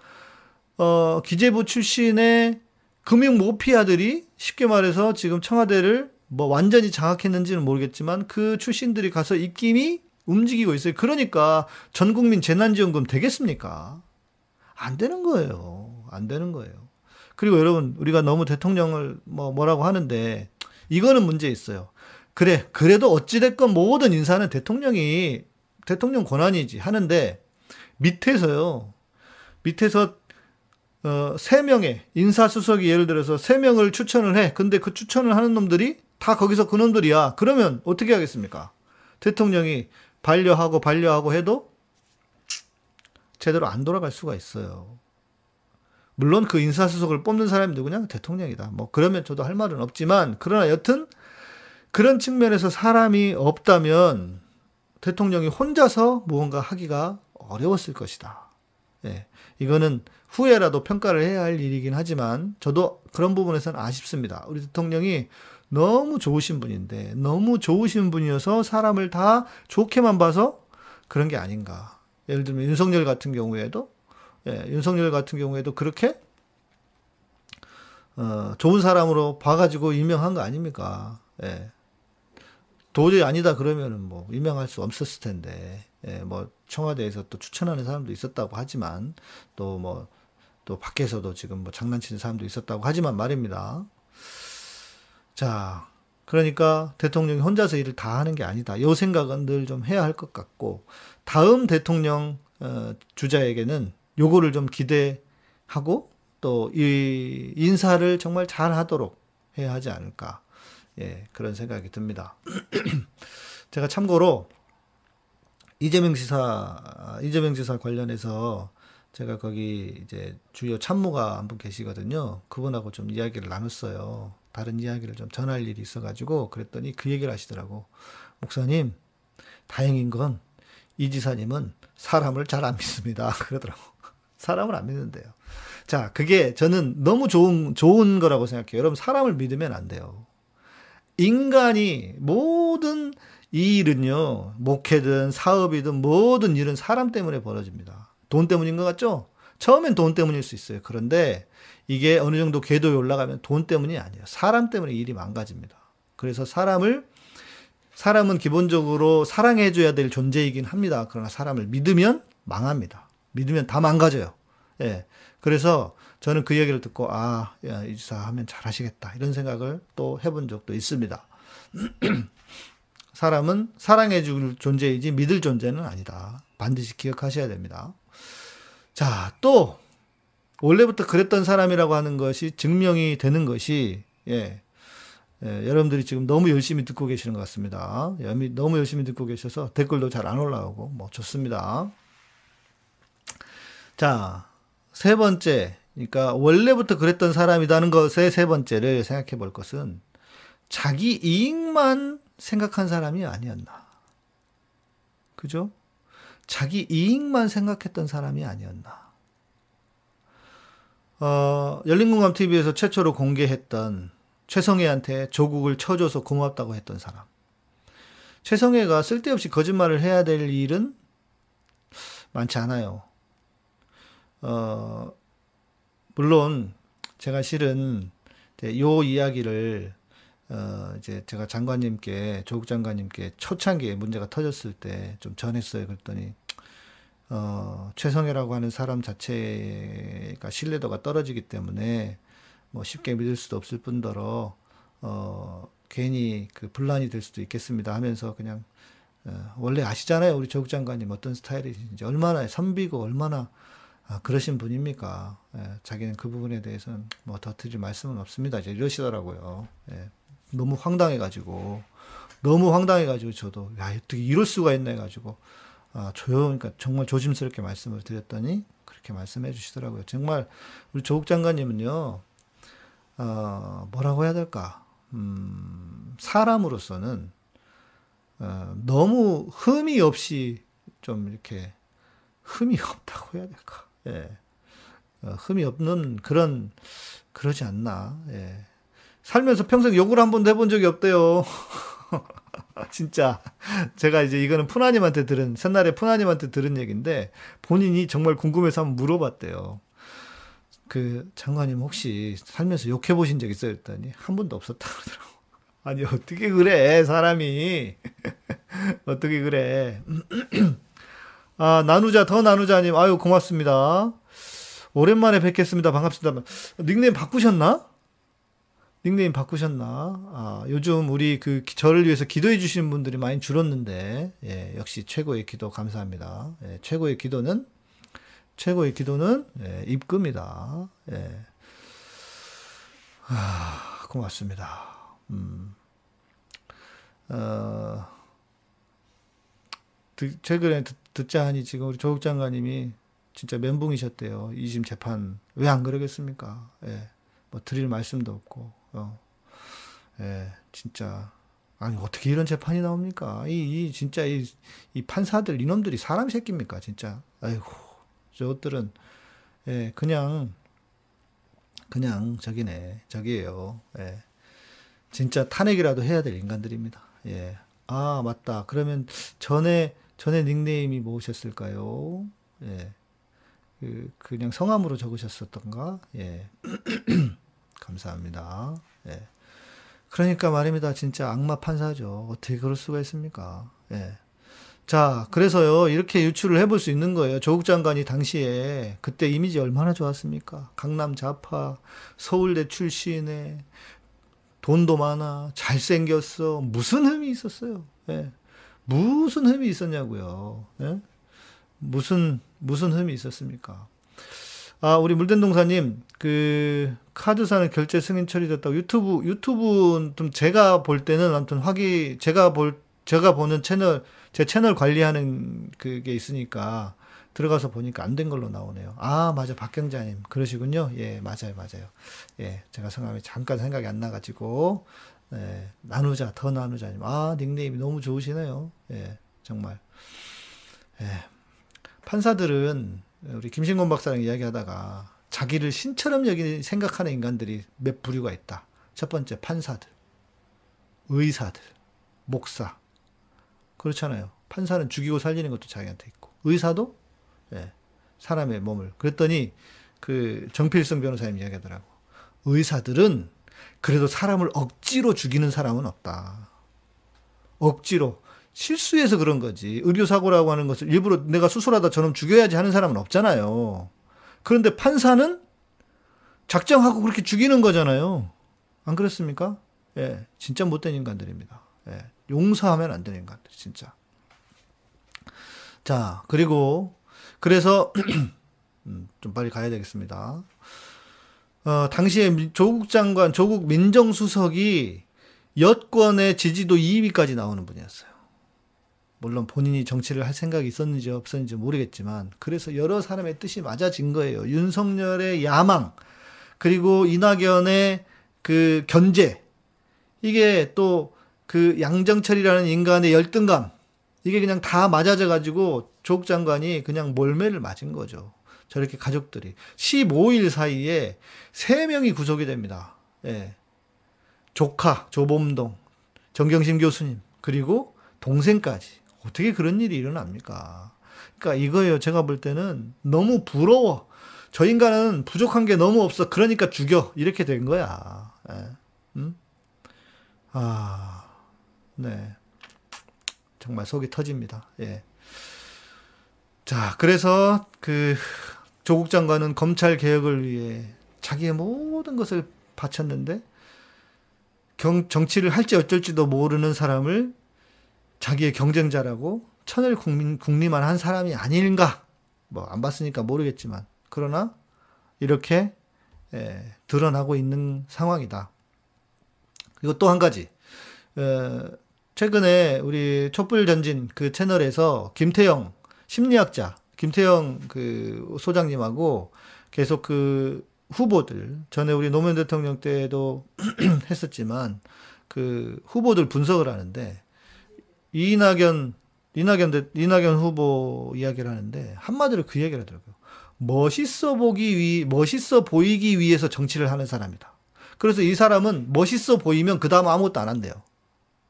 S1: 어, 기재부 출신의 금융 모피아들이 쉽게 말해서 지금 청와대를 뭐 완전히 장악했는지는 모르겠지만 그 출신들이 가서 입김이 움직이고 있어요. 그러니까 전 국민 재난지원금 되겠습니까? 안 되는 거예요. 안 되는 거예요. 그리고 여러분, 우리가 너무 대통령을 뭐 뭐라고 하는데 이거는 문제 있어요. 그래, 그래도 어찌 됐건 모든 인사는 대통령이 대통령 권한이지 하는데 밑에서요. 밑에서 어, 3명의 인사수석이 예를 들어서 3명을 추천을 해. 근데 그 추천을 하는 놈들이 다 거기서 그 놈들이야. 그러면 어떻게 하겠습니까? 대통령이 반려하고 반려하고 해도 제대로 안 돌아갈 수가 있어요. 물론 그 인사수석을 뽑는 사람이 누구냐? 대통령이다. 뭐 그러면 저도 할 말은 없지만 그러나 여튼 그런 측면에서 사람이 없다면 대통령이 혼자서 무언가 하기가 어려웠을 것이다. 예. 이거는 후에라도 평가를 해야 할 일이긴 하지만 저도 그런 부분에서는 아쉽습니다. 우리 대통령이 너무 좋으신 분인데 너무 좋으신 분이어서 사람을 다 좋게만 봐서 그런 게 아닌가. 예를 들면 윤석열 같은 경우에도 예, 윤석열 같은 경우에도 그렇게 어, 좋은 사람으로 봐가지고 임명한 거 아닙니까? 예. 도저히 아니다 그러면은 뭐 임명할 수 없었을 텐데, 예, 뭐 청와대에서 또 추천하는 사람도 있었다고 하지만 또 뭐 또 뭐, 밖에서도 지금 뭐 장난치는 사람도 있었다고 하지만 말입니다. 자, 그러니까 대통령이 혼자서 일을 다 하는 게 아니다. 요 생각은 늘 좀 해야 할 것 같고 다음 대통령 어, 주자에게는 요거를 좀 기대하고 또 이 인사를 정말 잘 하도록 해야 하지 않을까. 예, 그런 생각이 듭니다. 제가 참고로 이재명 지사, 이재명 지사 관련해서 제가 거기 이제 주요 참모가 한 분 계시거든요. 그분하고 좀 이야기를 나눴어요. 다른 이야기를 좀 전할 일이 있어가지고 그랬더니 그 얘기를 하시더라고. 목사님, 다행인 건 이 지사님은 사람을 잘 안 믿습니다. 그러더라고. 사람을 안 믿는데요. 자, 그게 저는 너무 좋은, 좋은 거라고 생각해요. 여러분, 사람을 믿으면 안 돼요. 인간이 모든 이 일은요, 목회든 사업이든 모든 일은 사람 때문에 벌어집니다. 돈 때문인 것 같죠? 처음엔 돈 때문일 수 있어요. 그런데 이게 어느 정도 궤도에 올라가면 돈 때문이 아니에요. 사람 때문에 일이 망가집니다. 그래서 사람을, 사람은 기본적으로 사랑해줘야 될 존재이긴 합니다. 그러나 사람을 믿으면 망합니다. 믿으면 다 망가져요. 예. 그래서 저는 그 얘기를 듣고 아, 야, 이지사 하면 잘하시겠다 이런 생각을 또 해본 적도 있습니다. 사람은 사랑해줄 존재이지 믿을 존재는 아니다. 반드시 기억하셔야 됩니다. 자, 또 원래부터 그랬던 사람이라고 하는 것이 증명이 되는 것이 예, 예, 여러분들이 지금 너무 열심히 듣고 계시는 것 같습니다. 너무 열심히 듣고 계셔서 댓글도 잘 안 올라오고 뭐 좋습니다. 자, 세 번째 그러니까 원래부터 그랬던 사람이라는 것의 세 번째를 생각해 볼 것은 자기 이익만 생각한 사람이 아니었나. 그죠? 자기 이익만 생각했던 사람이 아니었나. 어, 열린공감 TV에서 최초로 공개했던 최성애한테 조국을 쳐줘서 고맙다고 했던 사람. 최성애가 쓸데없이 거짓말을 해야 될 일은 많지 않아요. 어, 물론 제가 실은 요 이야기를 어 이제 제가 장관님께 조국 장관님께 초창기에 문제가 터졌을 때 좀 전했어요. 그랬더니 어 최성애라고 하는 사람 자체가 신뢰도가 떨어지기 때문에 뭐 쉽게 믿을 수도 없을 뿐더러 어 괜히 그 분란이 될 수도 있겠습니다 하면서 그냥 어, 원래 아시잖아요 우리 조국 장관님 어떤 스타일이신지 얼마나 선비고 얼마나 아, 그러신 분입니까? 예, 자기는 그 부분에 대해서는 뭐더 드릴 말씀은 없습니다. 이제 이러시더라고요. 예, 너무 황당해가지고, 너무 황당해가지고 저도, 야, 어떻게 이럴 수가 있나 해가지고, 아, 조용, 그러니까 정말 조심스럽게 말씀을 드렸더니, 그렇게 말씀해 주시더라고요. 정말, 우리 조국 장관님은요, 어, 뭐라고 해야 될까? 음, 사람으로서는, 어, 너무 흠이 없이 좀 이렇게, 흠이 없다고 해야 될까? 예. 어, 흠이 없는 그런 그러지 않나. 예. 살면서 평생 욕을 한 번도 해본 적이 없대요. 진짜 제가 이제 이거는 푸나님한테 들은 새날에 푸나님한테 들은 얘기인데 본인이 정말 궁금해서 한번 물어봤대요. 그 장관님 혹시 살면서 욕해 보신 적 있어요? 했더니 한 번도 없었다 그러더라고. 아니 어떻게 그래 사람이 어떻게 그래? 아, 나누자, 더 나누자님, 아유, 고맙습니다. 오랜만에 뵙겠습니다. 반갑습니다. 닉네임 바꾸셨나? 닉네임 바꾸셨나? 아, 요즘 우리 그 저를 위해서 기도해 주시는 분들이 많이 줄었는데, 예, 역시 최고의 기도 감사합니다. 예, 최고의 기도는, 최고의 기도는, 예, 입금이다. 예. 아, 고맙습니다. 음. 어, 최근에 듣, 자 하니 지금 우리 조국 장관님이 진짜 멘붕이셨대요. 이심 재판 왜 안 그러겠습니까? 예. 뭐 드릴 말씀도 없고. 어. 예. 진짜 아니 어떻게 이런 재판이 나옵니까? 이, 이 진짜 이, 이 판사들 이놈들이 사람 새끼입니까? 진짜. 아이고. 저것들은 예, 그냥 그냥 저기네. 저기예요. 예. 진짜 탄핵이라도 해야 될 인간들입니다. 예. 아, 맞다. 그러면 전에 전에 닉네임이 무엇이었을까요? 예. 그 그냥 성함으로 적으셨었던가? 예. 감사합니다. 예. 그러니까 말입니다. 진짜 악마 판사죠. 어떻게 그럴 수가 있습니까? 예. 자, 그래서요, 이렇게 유출을 해볼 수 있는 거예요. 조국 장관이 당시에 그때 이미지 얼마나 좋았습니까? 강남 좌파, 서울대 출신에 돈도 많아, 잘생겼어. 무슨 흠이 있었어요? 예. 무슨 흠이 있었냐고요. 예? 무슨, 무슨 흠이 있었습니까? 아, 우리 물된 동사님, 그, 카드사는 결제 승인 처리됐다고 유튜브, 유튜브는 좀 제가 볼 때는 아무튼 확인, 제가 볼, 제가 보는 채널, 제 채널 관리하는 그게 있으니까 들어가서 보니까 안 된 걸로 나오네요. 아, 맞아. 박경자님. 그러시군요. 예, 맞아요. 맞아요. 예, 제가 성함이 잠깐 생각이 안 나가지고, 예, 나누자, 더 나누자님. 아, 닉네임이 너무 좋으시네요. 예, 정말. 예. 판사들은 우리 김신곤 박사랑 이야기하다가 자기를 신처럼 여기 생각하는 인간들이 몇 부류가 있다. 첫 번째, 판사들, 의사들, 목사. 그렇잖아요. 판사는 죽이고 살리는 것도 자기한테 있고, 의사도 예, 사람의 몸을. 그랬더니 그 정필성 변호사님 이야기하더라고. 의사들은 그래도 사람을 억지로 죽이는 사람은 없다. 억지로. 실수해서 그런 거지. 의료사고라고 하는 것을 일부러 내가 수술하다 저놈 죽여야지 하는 사람은 없잖아요. 그런데 판사는 작정하고 그렇게 죽이는 거잖아요. 안 그렇습니까? 예, 진짜 못된 인간들입니다. 예, 용서하면 안 되는 인간들, 진짜. 자, 그리고, 그래서, 음, 좀 빨리 가야 되겠습니다. 어, 당시에 조국 장관, 조국 민정수석이 여권의 지지도 2위까지 나오는 분이었어요. 물론 본인이 정치를 할 생각이 있었는지 없었는지 모르겠지만 그래서 여러 사람의 뜻이 맞아진 거예요. 윤석열의 야망 그리고 이낙연의 그 견제 이게 또 그 양정철이라는 인간의 열등감 이게 그냥 다 맞아져 가지고 조국 장관이 그냥 몰매를 맞은 거죠. 저렇게 가족들이 15일 사이에 3명이 구속이 됩니다. 예. 조카 조범동, 정경심 교수님 그리고 동생까지 어떻게 그런 일이 일어납니까? 그러니까 이거예요. 제가 볼 때는 너무 부러워. 저 인간은 부족한 게 너무 없어. 그러니까 죽여. 이렇게 된 거야. 예. 음? 아, 네. 정말 속이 터집니다. 예. 자, 그래서 그 조국 장관은 검찰 개혁을 위해 자기의 모든 것을 바쳤는데 경, 정치를 할지 어쩔지도 모르는 사람을 자기의 경쟁자라고 천을 국민, 국리만 한 사람이 아닌가? 뭐, 안 봤으니까 모르겠지만. 그러나, 이렇게, 에, 드러나고 있는 상황이다. 그리고 또 한 가지. 에, 최근에 우리 촛불 전진 그 채널에서 김태영 심리학자, 김태영 그 소장님하고 계속 그 후보들, 전에 우리 노무현 대통령 때도 했었지만, 그 후보들 분석을 하는데, 이낙연, 이낙연, 대, 이낙연 후보 이야기를 하는데, 한마디로 그 이야기를 하더라고요. 멋있어 보기 위, 멋있어 보이기 위해서 정치를 하는 사람이다. 그래서 이 사람은 멋있어 보이면 그 다음 아무것도 안 한대요.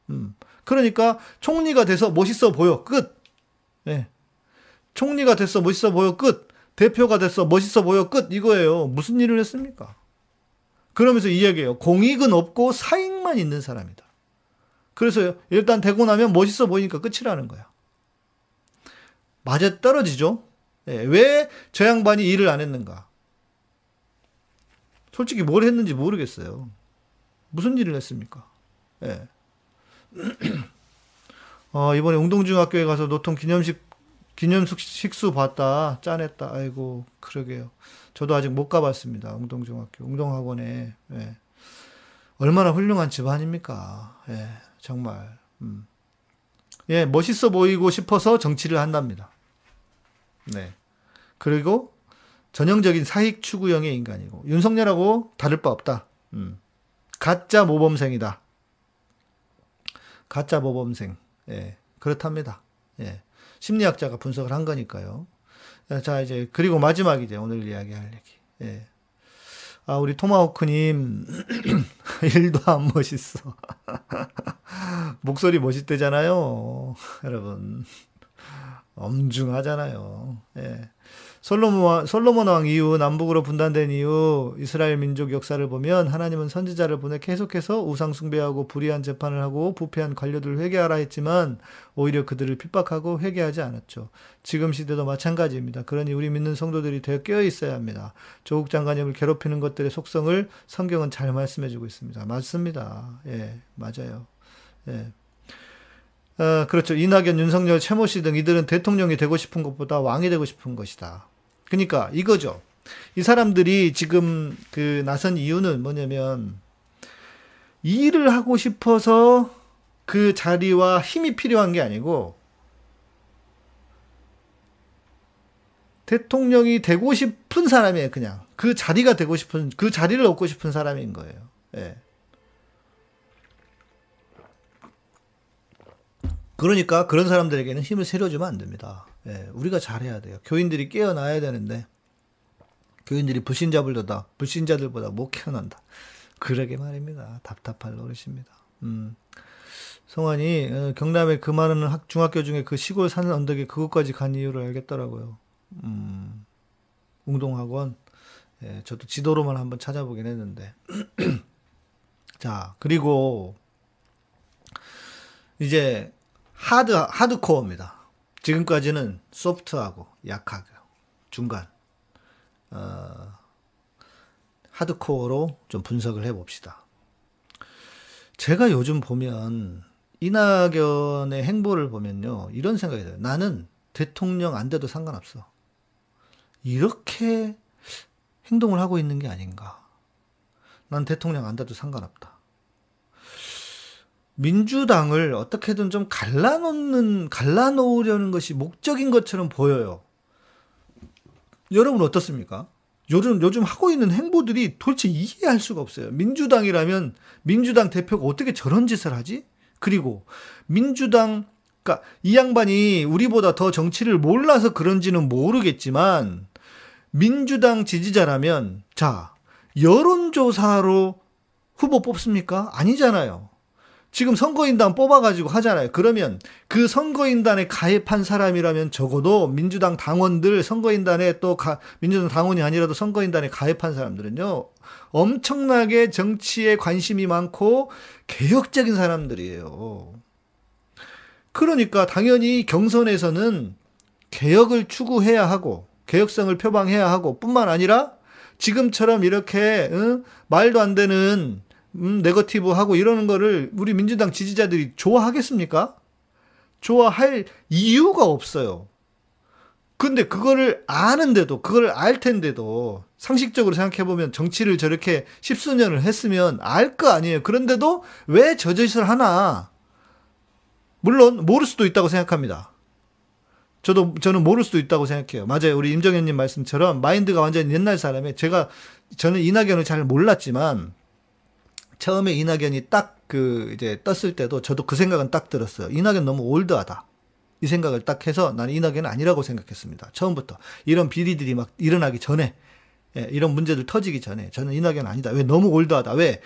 S1: 음. 그러니까 총리가 돼서 멋있어 보여. 끝. 예. 총리가 됐어. 멋있어 보여. 끝. 대표가 됐어. 멋있어 보여. 끝. 이거예요. 무슨 일을 했습니까? 그러면서 이 얘기예요. 공익은 없고 사익만 있는 사람이다. 그래서 일단 되고 나면 멋있어 보이니까 끝이라는 거야. 맞아 떨어지죠? 예, 왜저 양반이 일을 안 했는가? 솔직히 뭘 했는지 모르겠어요. 무슨 일을 했습니까? 예. 어, 이번에 웅동중학교에 가서 노통 기념식, 기념식 식수 봤다. 짠했다. 아이고, 그러게요. 저도 아직 못 가봤습니다. 웅동중학교, 웅동학원에. 예. 얼마나 훌륭한 집안입니까? 예. 정말. 음. 예, 멋있어 보이고 싶어서 정치를 한답니다. 네. 그리고 전형적인 사익 추구형의 인간이고 윤석열하고 다를 바 없다. 음. 가짜 모범생이다. 가짜 모범생. 예. 그렇답니다. 예. 심리학자가 분석을 한 거니까요. 자, 이제, 그리고 마지막 이제 오늘 이야기할 얘기. 예. 아, 우리 토마호크님, 일도 안 멋있어. 목소리 멋있대잖아요. 여러분. 엄중하잖아요. 예. 솔로몬, 솔로몬 왕 이후 남북으로 분단된 이후 이스라엘 민족 역사를 보면 하나님은 선지자를 보내 계속해서 우상숭배하고 불의한 재판을 하고 부패한 관료들을 회개하라 했지만 오히려 그들을 핍박하고 회개하지 않았죠. 지금 시대도 마찬가지입니다. 그러니 우리 믿는 성도들이 되어 깨어 있어야 합니다. 조국 장관님을 괴롭히는 것들의 속성을 성경은 잘 말씀해 주고 있습니다. 맞습니다. 예, 맞아요. 예. 어, 그렇죠. 이낙연, 윤석열, 최모 씨 등 이들은 대통령이 되고 싶은 것보다 왕이 되고 싶은 것이다. 그러니까 이거죠. 이 사람들이 지금 그 나선 이유는 뭐냐면 일을 하고 싶어서 그 자리와 힘이 필요한 게 아니고 대통령이 되고 싶은 사람이에요, 그냥. 그 자리가 되고 싶은, 그 자리를 얻고 싶은 사람인 거예요. 예. 그러니까 그런 사람들에게는 힘을 실어주면 안 됩니다. 예, 우리가 잘해야 돼요. 교인들이 깨어나야 되는데 교인들이 불신자들보다 불신자들보다 못 깨어난다. 그러게 말입니다. 답답할 노릇입니다. 음. 성환이 어, 경남에 그 많은 학, 중학교 중에 그 시골 사는 언덕에 그것까지 간 이유를 알겠더라고요. 음. 웅동학원. 예, 저도 지도로만 한번 찾아보긴 했는데. 자, 그리고 이제 하드 하드코어입니다. 지금까지는 소프트하고 약하고 중간 어, 하드코어로 좀 분석을 해봅시다. 제가 요즘 보면 이낙연의 행보를 보면요 이런 생각이 들어요. 나는 대통령 안 돼도 상관없어. 이렇게 행동을 하고 있는 게 아닌가. 난 대통령 안 돼도 상관없다. 민주당을 어떻게든 좀 갈라놓는, 갈라놓으려는 것이 목적인 것처럼 보여요. 여러분 어떻습니까? 요즘, 요즘 하고 있는 행보들이 도대체 이해할 수가 없어요. 민주당이라면 민주당 대표가 어떻게 저런 짓을 하지? 그리고 민주당, 그러니까 이 양반이 우리보다 더 정치를 몰라서 그런지는 모르겠지만 민주당 지지자라면 자, 여론조사로 후보 뽑습니까? 아니잖아요. 지금 선거인단 뽑아가지고 하잖아요. 그러면 그 선거인단에 가입한 사람이라면 적어도 민주당 당원들 선거인단에 또 가, 민주당 당원이 아니라도 선거인단에 가입한 사람들은요. 엄청나게 정치에 관심이 많고 개혁적인 사람들이에요. 그러니까 당연히 경선에서는 개혁을 추구해야 하고 개혁성을 표방해야 하고 뿐만 아니라 지금처럼 이렇게 응? 말도 안 되는 음, 네거티브 하고 이러는 거를 우리 민주당 지지자들이 좋아하겠습니까? 좋아할 이유가 없어요. 근데 그거를 아는데도, 그걸 알 텐데도, 상식적으로 생각해보면 정치를 저렇게 십수년을 했으면 알 거 아니에요. 그런데도 왜 저 짓을 하나? 물론, 모를 수도 있다고 생각합니다. 저도, 저는 모를 수도 있다고 생각해요. 맞아요. 우리 임정현님 말씀처럼 마인드가 완전 옛날 사람에 제가, 저는 이낙연을 잘 몰랐지만, 처음에 이낙연이 딱 그 이제 떴을 때도 저도 그 생각은 딱 들었어요. 이낙연 너무 올드하다. 이 생각을 딱 해서 나는 이낙연은 아니라고 생각했습니다. 처음부터. 이런 비리들이 막 일어나기 전에, 예, 이런 문제들 터지기 전에 저는 이낙연 아니다. 왜 너무 올드하다. 왜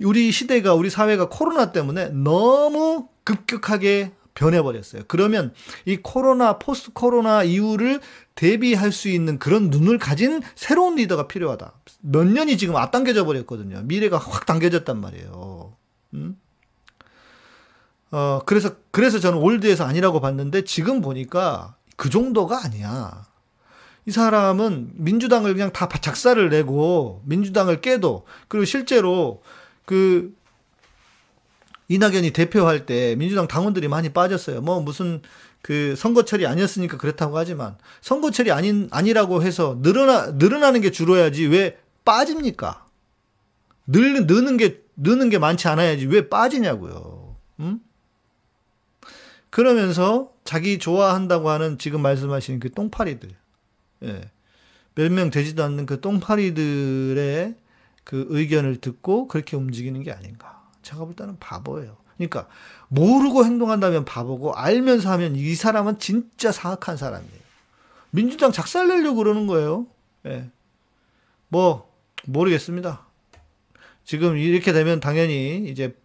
S1: 우리 시대가 우리 사회가 코로나 때문에 너무 급격하게 변해버렸어요. 그러면 이 코로나, post 코로나 이후를 대비할 수 있는 그런 눈을 가진 새로운 리더가 필요하다. 몇 년이 지금 앞당겨져 버렸거든요. 미래가 확 당겨졌단 말이에요. 음? 어, 그래서, 그래서 저는 old해서 아니라고 봤는데 지금 보니까 그 정도가 아니야. 이 사람은 민주당을 그냥 다 작살을 내고 민주당을 깨도 그리고 실제로 그 이낙연이 대표할 때 민주당 당원들이 많이 빠졌어요. 뭐 무슨 그 선거철이 아니었으니까 그렇다고 하지만 선거철이 아닌 아니라고 해서 늘어나 늘어나는 게 줄어야지 왜 빠집니까? 늘 느는 게 느는 게 많지 않아야지 왜 빠지냐고요. 음? 그러면서 자기 좋아한다고 하는 지금 말씀하신 그 똥파리들, 예. 몇 명 되지도 않는 그 똥파리들의 그 의견을 듣고 그렇게 움직이는 게 아닌가. 제가 볼 때는 바보예요. 그러니까 모르고 행동한다면 바보고 알면서 하면 이 사람은 진짜 사악한 사람이에요. 민주당 작살내려고 그러는 거예요. 예. 뭐 모르겠습니다. 지금 이렇게 되면 당연히 이제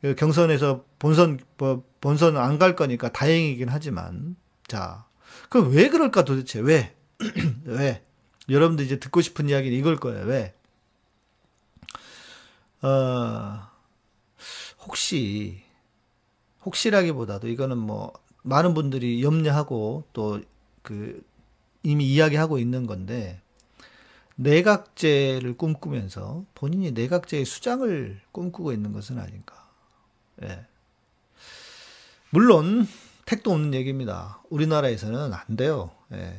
S1: 그 경선에서 본선 뭐 본선 안 갈 거니까 다행이긴 하지만 자 그럼 왜 그럴까 도대체 왜 왜? 여러분들 이제 듣고 싶은 이야기는 이걸 거예요. 왜? 어, 혹시, 혹시라기보다도 이거는 뭐, 많은 분들이 염려하고 또 그, 이미 이야기하고 있는 건데, 내각제를 꿈꾸면서 본인이 내각제의 수장을 꿈꾸고 있는 것은 아닌가. 예. 물론, 택도 없는 얘기입니다. 우리나라에서는 안 돼요. 예.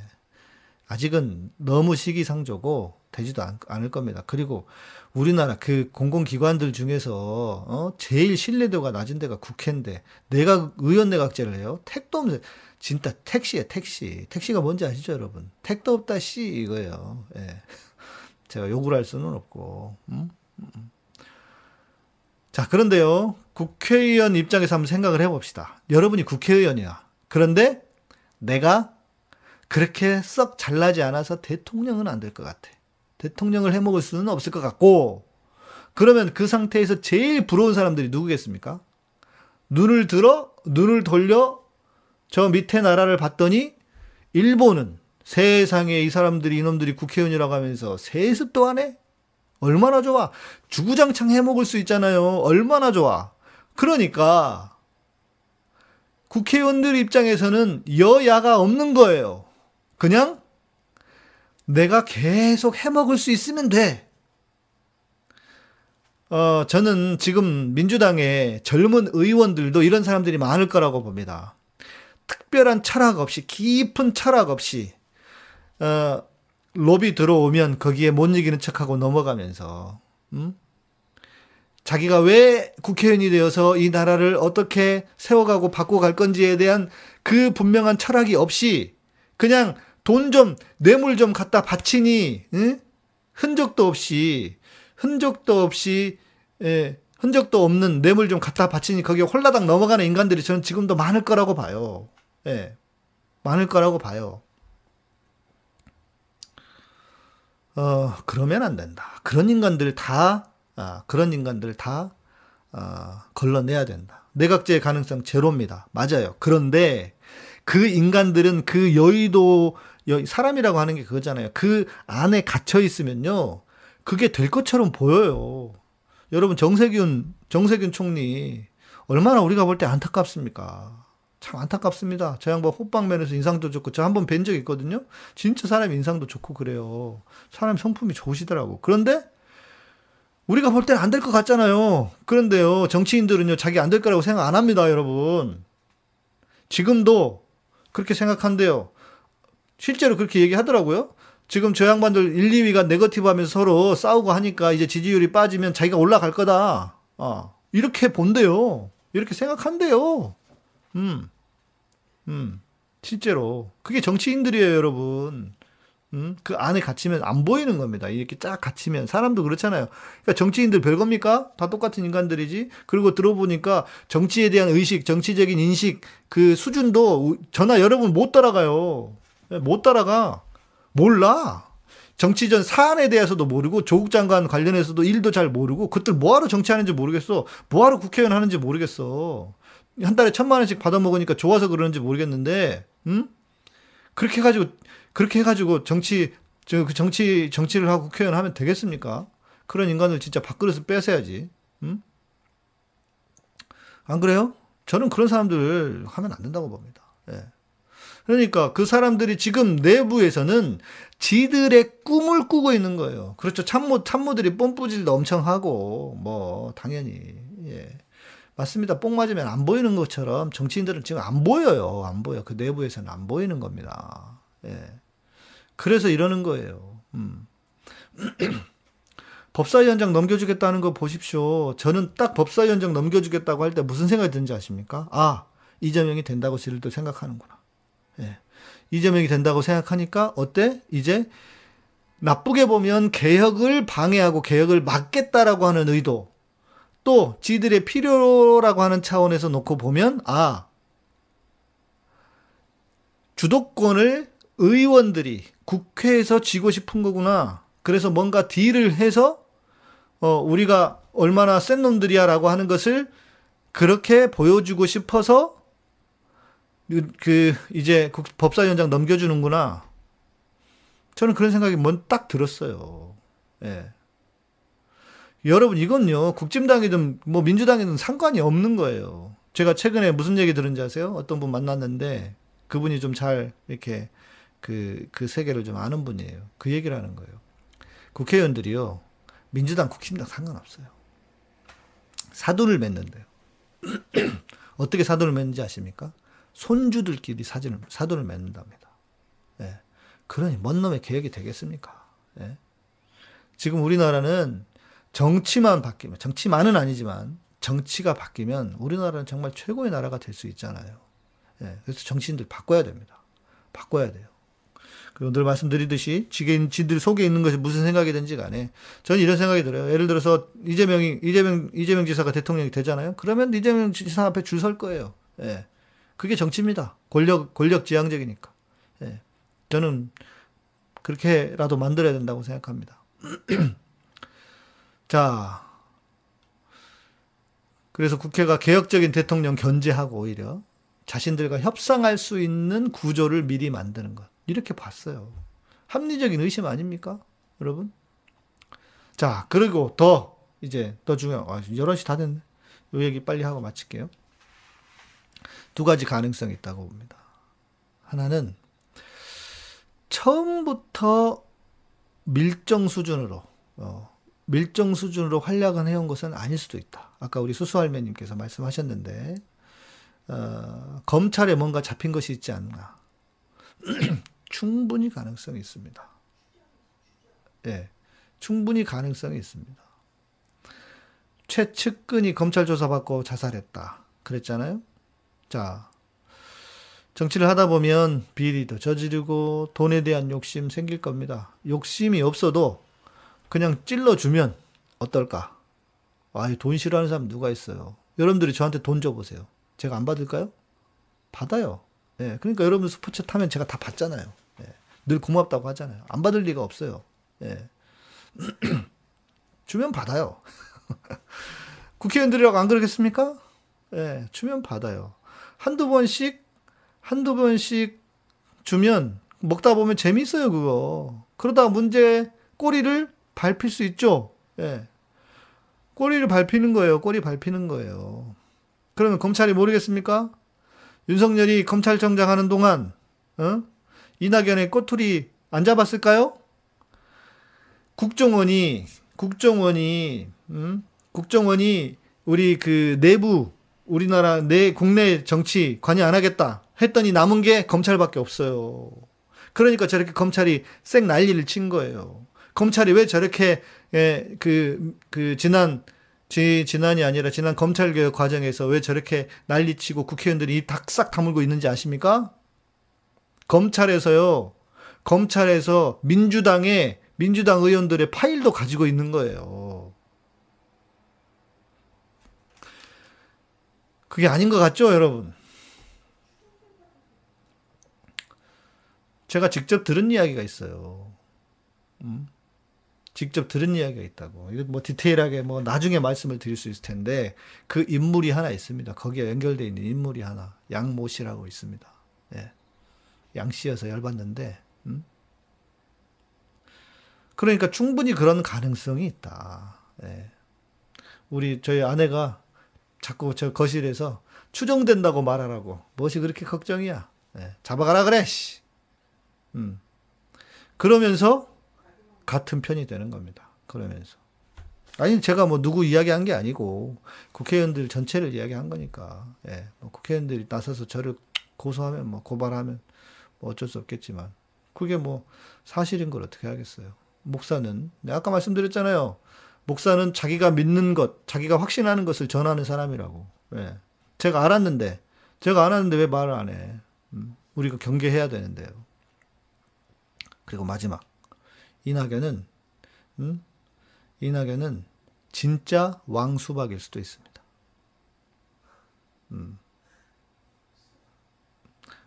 S1: 아직은 너무 시기상조고 되지도 않, 을 겁니다. 그리고 우리나라 그 공공기관들 중에서 어? 제일 신뢰도가 낮은 데가 국회인데 내가 의원 내각제를 해요. 택도 없는 진짜 택시에 택시. 택시가 뭔지 아시죠, 여러분? 택도 없다 씨 이거예요. 예. 제가 욕을 할 수는 없고. 음? 음. 자, 그런데요. 국회의원 입장에서 한번 생각을 해봅시다. 여러분이 국회의원이야. 그런데 내가 그렇게 썩 잘나지 않아서 대통령은 안 될 것 같아. 대통령을 해먹을 수는 없을 것 같고, 그러면 그 상태에서 제일 부러운 사람들이 누구겠습니까? 눈을 들어, 눈을 돌려, 저 밑에 나라를 봤더니, 일본은 세상에 이 사람들이, 이놈들이 국회의원이라고 하면서 세습도 안 해? 얼마나 좋아? 주구장창 해먹을 수 있잖아요. 얼마나 좋아? 그러니까, 국회의원들 입장에서는 여야가 없는 거예요. 그냥 내가 계속 해먹을 수 있으면 돼. 어, 저는 지금 민주당의 젊은 의원들도 이런 사람들이 많을 거라고 봅니다. 특별한 철학 없이, 깊은 철학 없이, 어, 로비 들어오면 거기에 못 이기는 척하고 넘어가면서, 음? 자기가 왜 국회의원이 되어서 이 나라를 어떻게 세워가고 바꿔갈 건지에 대한 그 분명한 철학이 없이 그냥 돈 좀, 뇌물 좀 갖다 바치니, 응? 흔적도 없이, 흔적도 없이, 예, 흔적도 없는 뇌물 좀 갖다 바치니 거기에 홀라당 넘어가는 인간들이 저는 지금도 많을 거라고 봐요. 예. 많을 거라고 봐요. 어, 그러면 안 된다. 그런 인간들 다, 아, 그런 인간들 다, 아, 걸러내야 된다. 내각제의 가능성 제로입니다. 맞아요. 그런데 그 인간들은 그 여의도 사람이라고 하는 게 그거잖아요. 그 안에 갇혀 있으면요. 그게 될 것처럼 보여요. 여러분 정세균 정세균 총리 얼마나 우리가 볼 때 안타깝습니까? 참 안타깝습니다. 저 양반 호빵면에서 인상도 좋고 저 한 번 뵌 적 있거든요. 진짜 사람 인상도 좋고 그래요. 사람 성품이 좋으시더라고. 그런데 우리가 볼 때는 안 될 것 같잖아요. 그런데요, 정치인들은요, 자기 안 될 거라고 생각 안 합니다, 여러분. 지금도 그렇게 생각한대요. 실제로 그렇게 얘기하더라고요. 지금 저 양반들 1, 2위가 네거티브 하면서 서로 싸우고 하니까 이제 지지율이 빠지면 자기가 올라갈 거다. 어. 이렇게 본대요. 이렇게 생각한대요. 음. 음. 실제로. 그게 정치인들이에요, 여러분. 음? 그 안에 갇히면 안 보이는 겁니다. 이렇게 쫙 갇히면. 사람도 그렇잖아요. 그러니까 정치인들 별겁니까? 다 똑같은 인간들이지. 그리고 들어보니까 정치에 대한 의식, 정치적인 인식, 그 수준도 전화 여러분 못 따라가요. 예, 못 따라가. 몰라. 정치전 사안에 대해서도 모르고 조국 장관 관련해서도 일도 잘 모르고 그들 뭐하러 정치하는지 모르겠어. 뭐하러 국회의원 하는지 모르겠어. 한 달에 천만 원씩 받아 먹으니까 좋아서 그러는지 모르겠는데, 음? 그렇게 해가지고 그렇게 해가지고 정치 저 그 정치 정치를 하고 국회의원 하면 되겠습니까? 그런 인간을 진짜 밥그릇을 뺏어야지. 음? 안 그래요? 저는 그런 사람들 하면 안 된다고 봅니다. 예. 그러니까 그 사람들이 지금 내부에서는 지들의 꿈을 꾸고 있는 거예요. 그렇죠. 참모, 참모들이 뽐뿌질도 엄청 하고, 뭐, 당연히, 예. 맞습니다. 뽕 맞으면 안 보이는 것처럼 정치인들은 지금 안 보여요. 안 보여. 그 내부에서는 안 보이는 겁니다. 예. 그래서 이러는 거예요. 음. 법사위원장 넘겨주겠다는 거 보십시오. 저는 딱 법사위원장 넘겨주겠다고 할 때 무슨 생각이 드는지 아십니까? 아, 이재명이 된다고 지들도 생각하는구나. 예. 이재명이 된다고 생각하니까 어때? 이제 나쁘게 보면 개혁을 방해하고 개혁을 막겠다라고 하는 의도, 또 지들의 필요라고 하는 차원에서 놓고 보면 아 주도권을 의원들이 국회에서 쥐고 싶은 거구나. 그래서 뭔가 딜을 해서 어 우리가 얼마나 센 놈들이야라고 하는 것을 그렇게 보여주고 싶어서 그 이제 법사위원장 넘겨주는구나. 저는 그런 생각이 뭔 딱 들었어요. 예. 여러분 이건요 국진당이든 뭐 민주당이든 상관이 없는 거예요. 제가 최근에 무슨 얘기 들은지 아세요? 어떤 분 만났는데 그분이 좀 잘 이렇게 그, 그 세계를 좀 아는 분이에요. 그 얘기를 하는 거예요. 국회의원들이요, 민주당, 국힘당 상관없어요. 사돈을 맺는데요. 어떻게 사돈을 맺는지 아십니까? 손주들끼리 사진을, 사돈을 맺는답니다. 예. 그러니, 뭔 놈의 계획이 되겠습니까? 예. 지금 우리나라는 정치만 바뀌면, 정치만은 아니지만, 정치가 바뀌면 우리나라는 정말 최고의 나라가 될 수 있잖아요. 예. 그래서 정치인들 바꿔야 됩니다. 바꿔야 돼요. 그리고 늘 말씀드리듯이 지금 지들 속에 있는 것이 무슨 생각이든지 간에 저는 이런 생각이 들어요. 예를 들어서 이재명이 이재명 이재명 지사가 대통령이 되잖아요. 그러면 이재명 지사 앞에 줄 설 거예요. 예. 그게 정치입니다. 권력 권력 지향적이니까. 예. 저는 그렇게라도 만들어야 된다고 생각합니다. 자. 그래서 국회가 개혁적인 대통령 견제하고 오히려 자신들과 협상할 수 있는 구조를 미리 만드는 것. 이렇게 봤어요. 합리적인 의심 아닙니까? 여러분? 자, 그리고 더, 이제, 더 중요한, 아, 11시 다 됐네. 요 얘기 빨리 하고 마칠게요. 두 가지 가능성이 있다고 봅니다. 하나는, 처음부터 밀정 수준으로, 어, 밀정 수준으로 활약을 해온 것은 아닐 수도 있다. 아까 우리 수수할매님께서 말씀하셨는데, 어, 검찰에 뭔가 잡힌 것이 있지 않나. 충분히 가능성이 있습니다. 예, 충분히 가능성이 있습니다. 최측근이 검찰 조사받고 자살했다. 그랬잖아요? 자, 정치를 하다 보면 비리도 저지르고 돈에 대한 욕심 생길 겁니다. 욕심이 없어도 그냥 찔러주면 어떨까? 아, 돈 싫어하는 사람 누가 있어요? 여러분들이 저한테 돈 줘보세요. 제가 안 받을까요? 받아요. 예, 그러니까 여러분 스포츠 타면 제가 다 받잖아요. 예, 늘 고맙다고 하잖아요. 안 받을 리가 없어요. 예. 주면 받아요. 국회의원들이라고 안 그러겠습니까? 예, 주면 받아요. 한두 번씩, 한두 번씩 주면 먹다 보면 재밌어요, 그거. 그러다 문제 꼬리를 밟힐 수 있죠? 예. 꼬리를 밟히는 거예요. 꼬리 밟히는 거예요. 그러면 검찰이 모르겠습니까? 윤석열이 검찰청장 하는 동안 어? 이낙연의 꼬투리 안 잡았을까요? 국정원이 국정원이 음? 국정원이 우리 그 내부 우리나라 내 국내 정치 관여 안 하겠다 했더니 남은 게 검찰밖에 없어요. 그러니까 저렇게 검찰이 쌩 난리를 친 거예요. 검찰이 왜 저렇게 예, 그, 그 지난 지, 지난이 아니라 지난 검찰개혁 과정에서 왜 저렇게 난리치고 국회의원들이 닭싹 다물고 있는지 아십니까? 검찰에서요, 검찰에서 민주당의, 민주당 의원들의 파일도 가지고 있는 거예요. 그게 아닌 것 같죠, 여러분? 제가 직접 들은 이야기가 있어요. 음? 직접 들은 이야기가 있다고. 뭐 디테일하게 뭐 나중에 말씀을 드릴 수 있을 텐데 그 인물이 하나 있습니다. 거기에 연결되어 있는 인물이 하나 양모 씨라고 있습니다. 예. 양 씨여서 열받는데 음? 그러니까 충분히 그런 가능성이 있다. 예. 우리 저희 아내가 자꾸 저 거실에서 추정된다고 말하라고 무엇이 그렇게 걱정이야? 예. 잡아가라 그래. 씨. 음. 그러면서 같은 편이 되는 겁니다. 그러면서. 아니, 제가 뭐 누구 이야기한 게 아니고 국회의원들 전체를 이야기한 거니까. 예. 뭐 국회의원들이 나서서 저를 고소하면 뭐 고발하면 뭐 어쩔 수 없겠지만 그게 뭐 사실인 걸 어떻게 하겠어요. 목사는 네, 아까 말씀드렸잖아요. 목사는 자기가 믿는 것, 자기가 확신하는 것을 전하는 사람이라고. 예. 제가 알았는데, 제가 알았는데 왜 말을 안 해? 음, 우리가 경계해야 되는데요. 그리고 마지막. 이낙연은 음? 이낙연은 진짜 왕수박일 수도 있습니다. 음.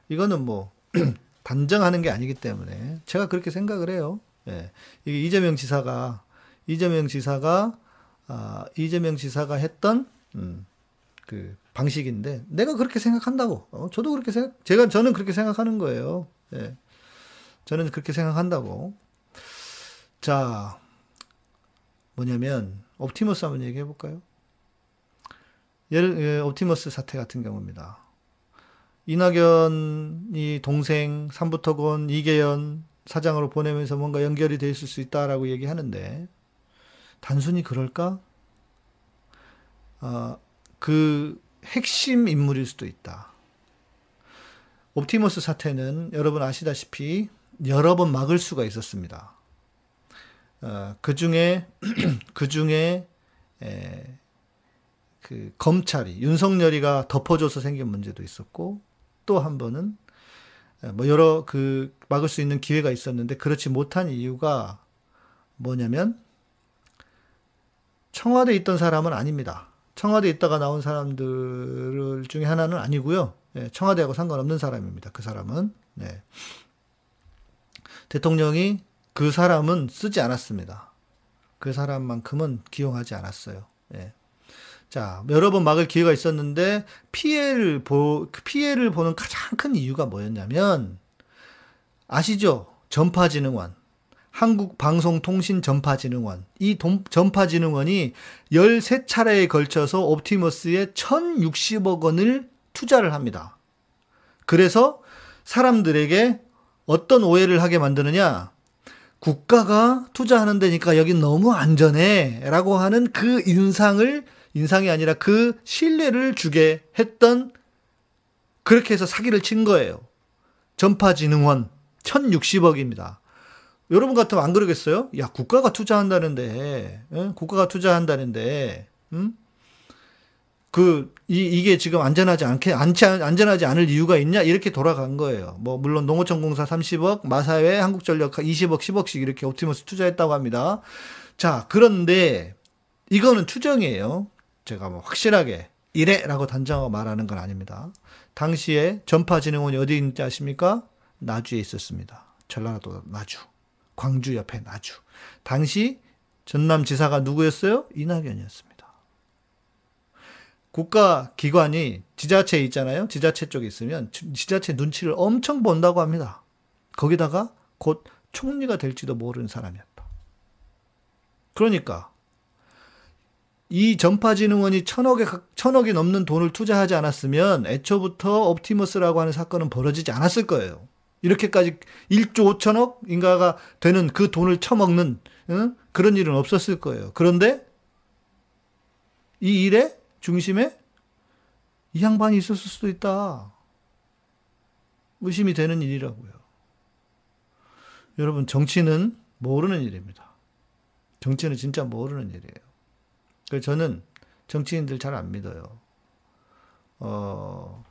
S1: 이거는 뭐 단정하는 게 아니기 때문에 제가 그렇게 생각을 해요. 예. 이게 이재명 지사가 이재명 지사가 아, 이재명 지사가 했던 음, 그 방식인데 내가 그렇게 생각한다고. 어, 저도 그렇게 생각 제가 저는 그렇게 생각하는 거예요. 예. 저는 그렇게 생각한다고. 자, 뭐냐면 옵티머스 한번 얘기해 볼까요? 예를 예, 옵티머스 사태 같은 경우입니다. 이낙연이 동생 삼부토건 이계연 사장으로 보내면서 뭔가 연결이 돼 있을 수 있다라고 얘기하는데 단순히 그럴까? 어, 그 핵심 인물일 수도 있다. 옵티머스 사태는 여러분 아시다시피 여러 번 막을 수가 있었습니다. 어, 그 중에 그 중에 에, 그 검찰이 윤석열이가 덮어줘서 생긴 문제도 있었고 또 한 번은 뭐 여러 그 막을 수 있는 기회가 있었는데 그렇지 못한 이유가 뭐냐면 청와대에 있던 사람은 아닙니다. 청와대에 있다가 나온 사람들 중에 하나는 아니고요. 예, 청와대하고 상관없는 사람입니다. 그 사람은 네. 대통령이 그 사람은 쓰지 않았습니다. 그 사람만큼은 기용하지 않았어요. 예. 자, 여러 번 막을 기회가 있었는데 피해를 보그 피해를 보는 가장 큰 이유가 뭐였냐면 아시죠? 전파진흥원. 한국방송통신전파진흥원. 이 돈, 전파진흥원이 13차례에 걸쳐서 옵티머스에 1060억 원을 투자를 합니다. 그래서 사람들에게 어떤 오해를 하게 만드느냐? 국가가 투자하는 데니까 여긴 너무 안전해. 라고 하는 그 인상을, 인상이 아니라 그 신뢰를 주게 했던, 그렇게 해서 사기를 친 거예요. 전파진흥원 1060억입니다. 여러분 같으면 안 그러겠어요? 야, 국가가 투자한다는데, 예? 국가가 투자한다는데, 음? 그, 이, 이게 지금 안전하지 않게, 안치, 안전하지 않을 이유가 있냐? 이렇게 돌아간 거예요. 뭐, 물론 농어촌공사 30억, 마사회, 한국전력 20억, 10억씩 이렇게 옵티머스 투자했다고 합니다. 자, 그런데, 이거는 추정이에요. 제가 뭐 확실하게, 이래 라고 단정하고 말하는 건 아닙니다. 당시에 전파진흥원이 어디 있는지 아십니까? 나주에 있었습니다. 전라도 나주. 광주 옆에 나주. 당시 전남 지사가 누구였어요? 이낙연이었습니다. 국가 기관이 지자체에 있잖아요. 지자체 쪽에 있으면 지자체 눈치를 엄청 본다고 합니다. 거기다가 곧 총리가 될지도 모르는 사람이었다. 그러니까 이 전파진흥원이 천억에 천억이 넘는 돈을 투자하지 않았으면 애초부터 옵티머스라고 하는 사건은 벌어지지 않았을 거예요. 이렇게까지 1조 5천억 인가가 되는 그 돈을 처먹는 응? 그런 일은 없었을 거예요. 그런데 이 일의 중심에 이 양반이 있었을 수도 있다. 의심이 되는 일이라고요. 여러분 정치는 모르는 일입니다. 정치는 진짜 모르는 일이에요. 그래서 저는 정치인들 잘 안 믿어요. 어,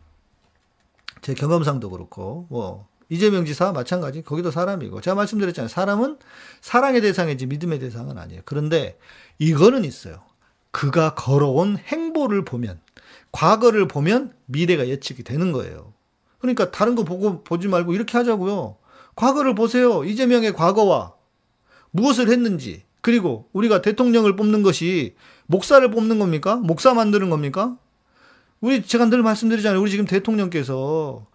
S1: 제 경험상도 그렇고, 뭐, 이재명 지사 마찬가지. 거기도 사람이고. 제가 말씀드렸잖아요. 사람은 사랑의 대상이지 믿음의 대상은 아니에요. 그런데 이거는 있어요. 그가 걸어온 행보를 보면, 과거를 보면 미래가 예측이 되는 거예요. 그러니까 다른 거 보고 보지 말고 이렇게 하자고요. 과거를 보세요. 이재명의 과거와 무엇을 했는지. 그리고 우리가 대통령을 뽑는 것이 목사를 뽑는 겁니까? 목사 만드는 겁니까? 우리 제가 늘 말씀드리잖아요. 우리 지금 대통령께서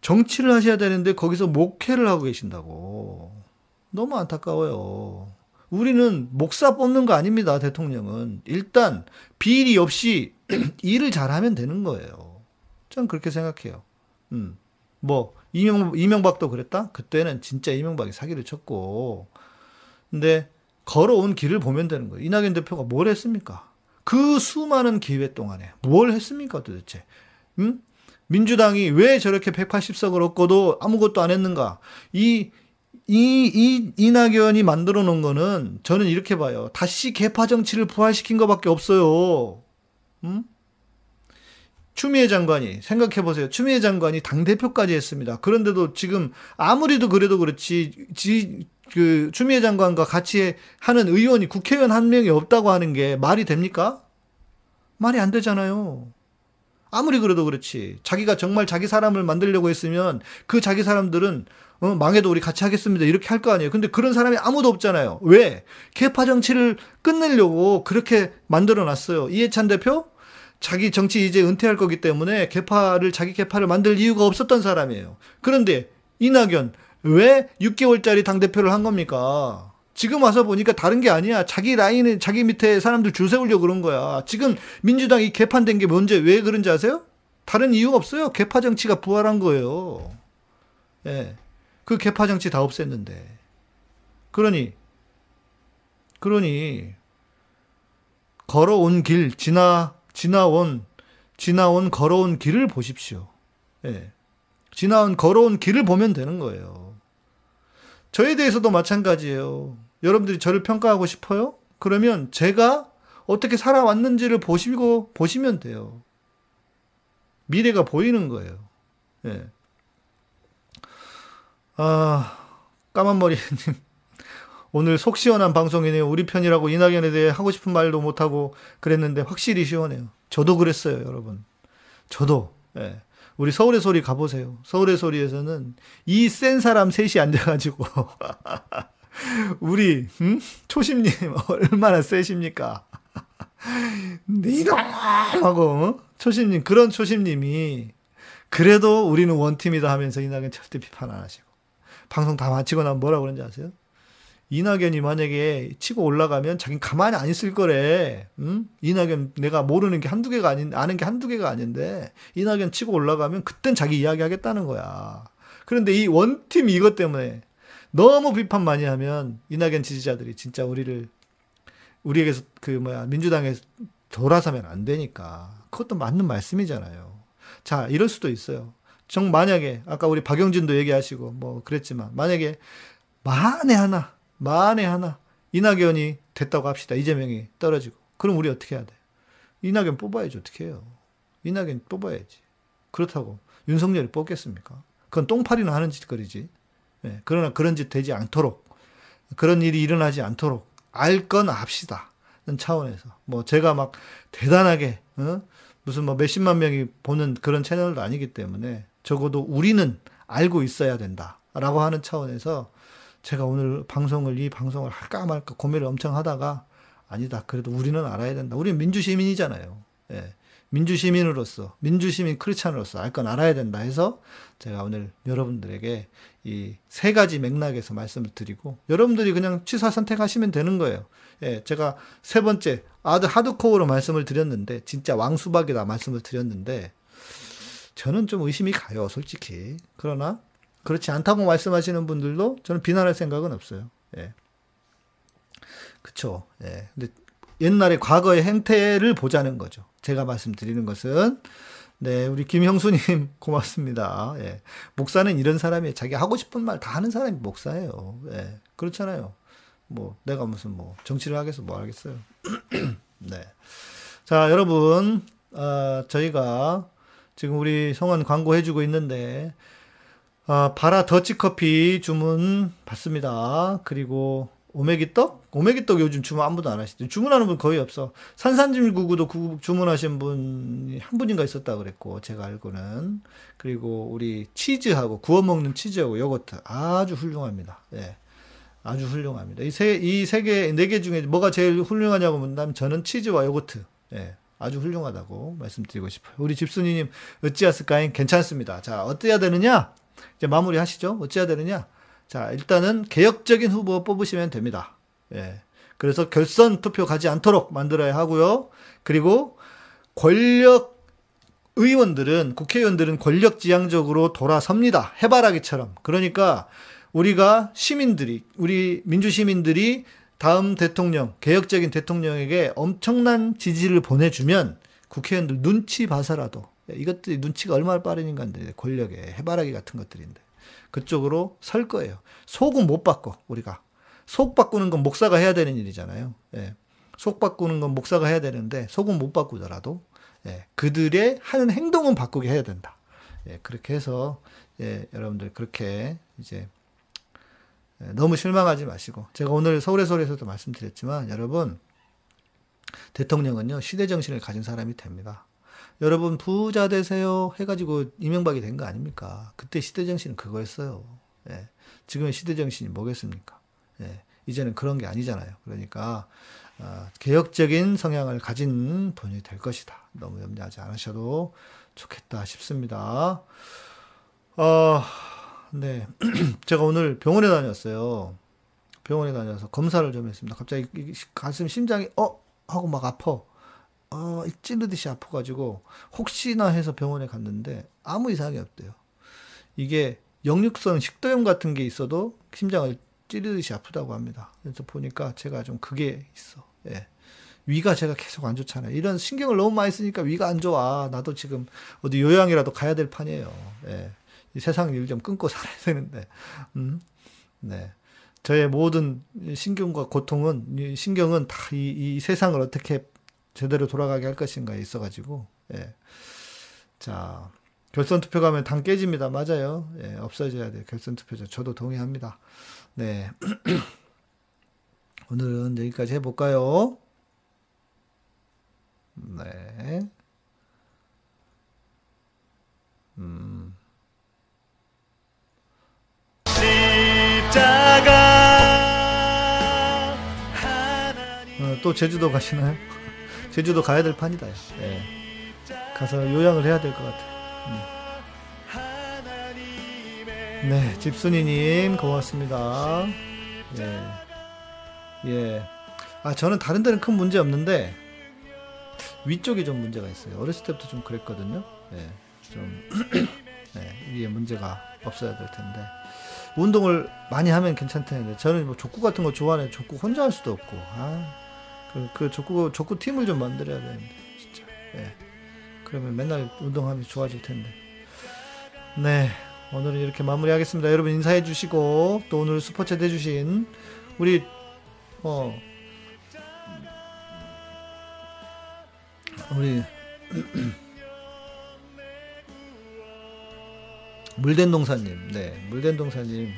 S1: 정치를 하셔야 되는데 거기서 목회를 하고 계신다고. 너무 안타까워요. 우리는 목사 뽑는 거 아닙니다, 대통령은. 일단 비리 없이 일을 잘하면 되는 거예요. 전 그렇게 생각해요. 음. 뭐 이명 이명박도 그랬다? 그때는 진짜 이명박이 사기를 쳤고. 근데 걸어온 길을 보면 되는 거예요. 이낙연 대표가 뭘 했습니까? 그 수많은 기회 동안에 뭘 했습니까, 도대체? 음? 민주당이 왜 저렇게 180석을 얻고도 아무것도 안 했는가? 이, 이, 이, 이낙연이 만들어 놓은 거는 저는 이렇게 봐요. 다시 개파 정치를 부활시킨 것밖에 없어요. 음? 추미애 장관이 생각해 보세요. 추미애 장관이 당 대표까지 했습니다. 그런데도 지금 아무리도 그래도 그렇지 지, 그 추미애 장관과 같이 하는 의원이 국회의원 한 명이 없다고 하는 게 말이 됩니까? 말이 안 되잖아요. 아무리 그래도 그렇지. 자기가 정말 자기 사람을 만들려고 했으면 그 자기 사람들은 어, 망해도 우리 같이 하겠습니다. 이렇게 할 거 아니에요. 근데 그런 사람이 아무도 없잖아요. 왜? 개파 정치를 끝내려고 그렇게 만들어 놨어요. 이해찬 대표? 자기 정치 이제 은퇴할 거기 때문에 개파를, 자기 개파를 만들 이유가 없었던 사람이에요. 그런데 이낙연, 왜 6개월짜리 당대표를 한 겁니까? 지금 와서 보니까 다른 게 아니야. 자기 라인에, 자기 밑에 사람들 줄 세우려고 그런 거야. 지금 민주당이 개판된 게 뭔지 왜 그런지 아세요? 다른 이유가 없어요. 개파 정치가 부활한 거예요. 예. 그 개파 정치 다 없앴는데. 그러니, 그러니, 걸어온 길, 지나, 지나온, 지나온 걸어온 길을 보십시오. 예. 지나온 걸어온 길을 보면 되는 거예요. 저에 대해서도 마찬가지예요. 여러분들이 저를 평가하고 싶어요? 그러면 제가 어떻게 살아왔는지를 보시고, 보시면 돼요. 미래가 보이는 거예요. 예. 아, 까만머리님. 오늘 속 시원한 방송이네요. 우리 편이라고 이낙연에 대해 하고 싶은 말도 못하고 그랬는데 확실히 시원해요. 저도 그랬어요, 여러분. 저도. 예. 우리 서울의 소리 가보세요. 서울의 소리에서는 이 센 사람 셋이 앉아가지고 우리 음? 초심님 얼마나 세십니까? 이놈 하고 어? 초심님 그런 초심님이 그래도 우리는 원팀이다 하면서 이낙연 절대 비판 안 하시고 방송 다 마치고 나면 뭐라 그런지 아세요? 이낙연이 만약에 치고 올라가면 자긴 가만히 안 있을 거래. 응? 이낙연 내가 모르는 게 한두 개가 아닌, 아는 게 한두 개가 아닌데, 이낙연 치고 올라가면 그땐 자기 이야기 하겠다는 거야. 그런데 이 원팀 이것 때문에 너무 비판 많이 하면 이낙연 지지자들이 진짜 우리를, 우리에게서 그 뭐야, 민주당에서 돌아서면 안 되니까. 그것도 맞는 말씀이잖아요. 자, 이럴 수도 있어요. 정 만약에 아까 우리 박영진도 얘기하시고 뭐 그랬지만 만약에 만에 하나 만에 하나 이낙연이 됐다고 합시다. 이재명이 떨어지고 그럼 우리 어떻게 해야 돼? 이낙연 뽑아야지 어떻게 해요? 이낙연 뽑아야지. 그렇다고 윤석열이 뽑겠습니까? 그건 똥파리나 하는 짓거리지. 네, 그러나 그런 짓 되지 않도록 그런 일이 일어나지 않도록 알 건 합시다. 는 차원에서 뭐 제가 막 대단하게 어? 무슨 뭐 몇십만 명이 보는 그런 채널도 아니기 때문에 적어도 우리는 알고 있어야 된다라고 하는 차원에서 제가 오늘 방송을 이 방송을 할까 말까 고민을 엄청 하다가 아니다. 그래도 우리는 알아야 된다. 우리는 민주 시민이잖아요. 예. 민주 시민으로서 민주 시민 크리스찬으로서 알 건 알아야 된다 해서 제가 오늘 여러분들에게 이 세 가지 맥락에서 말씀을 드리고 여러분들이 그냥 취사 선택하시면 되는 거예요. 예, 제가 세 번째 아드 하드코어로 말씀을 드렸는데 진짜 왕수박이다 말씀을 드렸는데 저는 좀 의심이 가요, 솔직히. 그러나 그렇지 않다고 말씀하시는 분들도 저는 비난할 생각은 없어요. 예. 그쵸. 예. 근데 옛날에 과거의 행태를 보자는 거죠. 제가 말씀드리는 것은 네, 우리 김형수님 고맙습니다. 예. 목사는 이런 사람이 자기 하고 싶은 말 다 하는 사람이 목사예요. 예. 그렇잖아요. 뭐 내가 무슨 뭐 정치를 하겠어 뭐 하겠어요. 네. 자, 여러분, 어, 저희가 지금 우리 성원 광고 해주고 있는데, 어, 바라 더치커피 주문 받습니다. 그리고 오메기 떡? 오메기 떡 요즘 주문 아무도 안 하시죠. 주문하는 분 거의 없어. 산산질구구도 주문하신 분이 한 분인가 있었다 그랬고, 제가 알고는. 그리고 우리 치즈하고, 구워 먹는 치즈하고 요거트. 아주 훌륭합니다. 예. 아주 훌륭합니다. 이 세, 이 세 개, 네 개 중에 뭐가 제일 훌륭하냐고 묻는다면 저는 치즈와 요거트. 예. 아주 훌륭하다고 말씀드리고 싶어요. 우리 집순이님 어찌하실까잉 괜찮습니다. 자 어때야 되느냐? 이제 마무리 하시죠. 어찌해야 되느냐? 자 일단은 개혁적인 후보 뽑으시면 됩니다. 예. 그래서 결선 투표 가지 않도록 만들어야 하고요. 그리고 권력 의원들은 국회의원들은 권력 지향적으로 돌아섭니다. 해바라기처럼. 그러니까 우리가 시민들이 우리 민주 시민들이 다음 대통령, 개혁적인 대통령에게 엄청난 지지를 보내주면 국회의원들 눈치 봐서라도 이것들이 눈치가 얼마나 빠른 인간들이 권력에 해바라기 같은 것들인데 그쪽으로 설 거예요. 속은 못 바꿔 우리가 속 바꾸는 건 목사가 해야 되는 일이잖아요. 예. 속 바꾸는 건 목사가 해야 되는데 속은 못 바꾸더라도 예. 그들의 하는 행동은 바꾸게 해야 된다. 예. 그렇게 해서 예. 여러분들 그렇게 이제 예, 너무 실망하지 마시고 제가 오늘 서울의 소리에서도 말씀드렸지만 여러분 대통령은요 시대 정신을 가진 사람이 됩니다. 여러분 부자 되세요 해가지고 이명박이 된 거 아닙니까? 그때 시대 정신은 그거였어요. 예. 지금의 시대 정신이 뭐겠습니까? 예. 이제는 그런 게 아니잖아요. 그러니까 어, 개혁적인 성향을 가진 분이 될 것이다. 너무 염려하지 않으셔도 좋겠다 싶습니다. 어, 네. 제가 오늘 병원에 다녔어요. 병원에 다녀서 검사를 좀 했습니다. 갑자기 가슴 심장이 어 하고 막 아파. 어, 찌르듯이 아파가지고 혹시나 해서 병원에 갔는데 아무 이상이 없대요. 이게 역류성 식도염 같은 게 있어도 심장을 찌르듯이 아프다고 합니다. 그래서 보니까 제가 좀 그게 있어. 예. 위가 제가 계속 안 좋잖아요. 이런 신경을 너무 많이 쓰니까 위가 안 좋아. 나도 지금 어디 요양이라도 가야 될 판이에요. 예. 이 세상 일 좀 끊고 살아야 되는데. 음. 네. 저의 모든 신경과 고통은, 신경은 다 이, 이 세상을 어떻게 제대로 돌아가게 할 것인가에 있어가지고, 예. 자, 결선 투표 가면 당 깨집니다. 맞아요. 예, 없어져야 돼요. 결선 투표죠. 저도 동의합니다. 네. 오늘은 여기까지 해볼까요? 네. 음. 어, 또 제주도 가시나요? 제주도 가야 될 판이다. 예. 가서 요양을 해야 될 것 같아. 음. 네, 집순이님 고맙습니다. 예. 예. 아, 저는 다른 데는 큰 문제 없는데, 위쪽이 좀 문제가 있어요. 어렸을 때부터 좀 그랬거든요. 예. 좀, 네, 위에 문제가 없어야 될 텐데. 운동을 많이 하면 괜찮다는데, 저는 뭐 족구 같은 거 좋아하는 족구 혼자 할 수도 없고, 아, 그, 그 족구, 족구 팀을 좀 만들어야 되는데, 진짜. 예. 그러면 맨날 운동하면 좋아질 텐데. 네. 오늘은 이렇게 마무리하겠습니다. 여러분 인사해 주시고, 또 오늘 스포츠 해주신, 우리, 어, 우리, 물된 동사님, 네, 물된 동사님,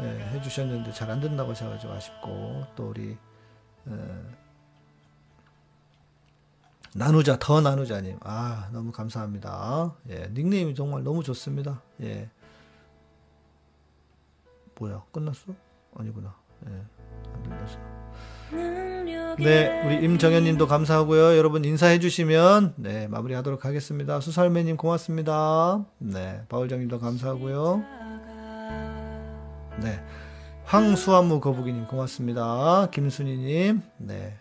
S1: 네, 해주셨는데 잘 안 된다고 하셔가지고 아쉽고, 또 우리, 어, 나누자, 더 나누자님. 아, 너무 감사합니다. 예, 닉네임이 정말 너무 좋습니다. 예. 뭐야, 끝났어? 아니구나. 예, 안 끝났어. 네, 우리 임정현님도 감사하고요. 여러분 인사해 주시면 네 마무리하도록 하겠습니다. 수살매님 고맙습니다. 네, 바울정님도 감사하고요. 네, 황수한무 거북이님 고맙습니다. 김순희님, 네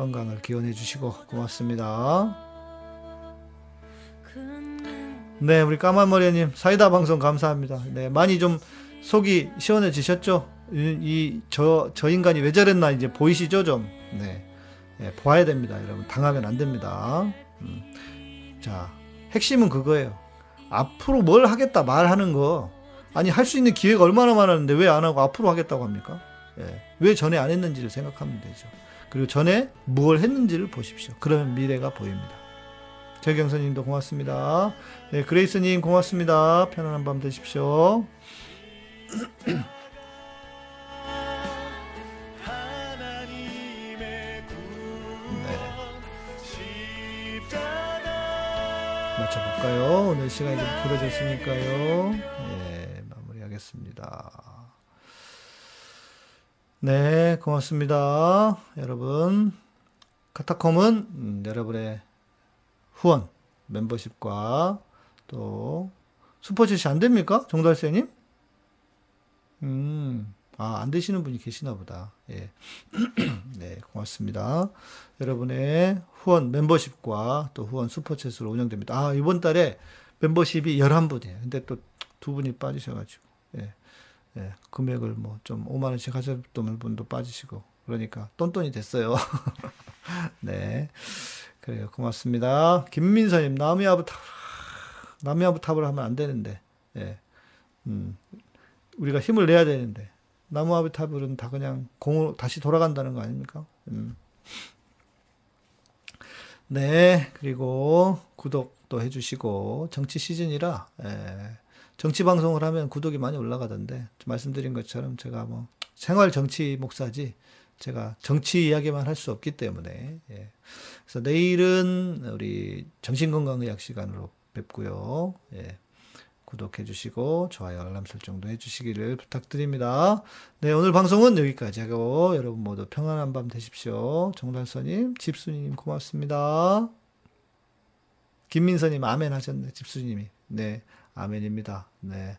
S1: 건강을 기원해 주시고 고맙습니다. 네, 우리 까만머리님 사이다 방송 감사합니다. 네, 많이 좀 속이 시원해지셨죠? 이저저 인간이 왜 저랬나 이제 보이시죠 좀 네. 네, 보아야 됩니다 여러분 당하면 안 됩니다 음. 자 핵심은 그거예요 앞으로 뭘 하겠다 말하는 거 아니 할 수 있는 기회가 얼마나 많았는데 왜 안 하고 앞으로 하겠다고 합니까 예. 왜 전에 안 했는지를 생각하면 되죠 그리고 전에 뭘 했는지를 보십시오 그러면 미래가 보입니다 최경선님도 고맙습니다 네 그레이스님 고맙습니다 편안한 밤 되십시오 맞춰볼까요? 오늘 시간이 좀 길어졌으니까요. 예, 마무리하겠습니다. 네, 고맙습니다. 여러분. 카타콤은 음, 여러분의 후원, 멤버십과 또 슈퍼챗이 안 됩니까? 정달세님? 음, 아, 안 되시는 분이 계시나 보다. 예. 네, 고맙습니다. 여러분의 후원 멤버십과 또 후원 슈퍼챗으로 운영됩니다. 아, 이번 달에 멤버십이 11분이에요. 근데 또 두 분이 빠지셔가지고, 예. 예, 금액을 뭐 좀 5만 원씩 하셨던 분도 빠지시고, 그러니까 똔똔이 됐어요. 네. 그래요. 고맙습니다. 김민서님, 나미아부탑, 나미아부탑을 하면 안 되는데, 예. 음, 우리가 힘을 내야 되는데, 나무아비타블은 다 그냥 공으로 다시 돌아간다는 거 아닙니까? 음. 네, 그리고 구독도 해주시고 정치 시즌이라 예, 정치 방송을 하면 구독이 많이 올라가던데 말씀드린 것처럼 제가 뭐 생활 정치 목사지 제가 정치 이야기만 할 수 없기 때문에 예. 그래서 내일은 우리 정신건강의학 시간으로 뵙고요. 예. 구독해 주시고 좋아요 알람 설정도 해 주시기를 부탁드립니다. 네 오늘 방송은 여기까지 하고 여러분 모두 평안한 밤 되십시오. 정달서님 집수님 고맙습니다. 김민서님 아멘 하셨네 집수님이 네 아멘입니다. 네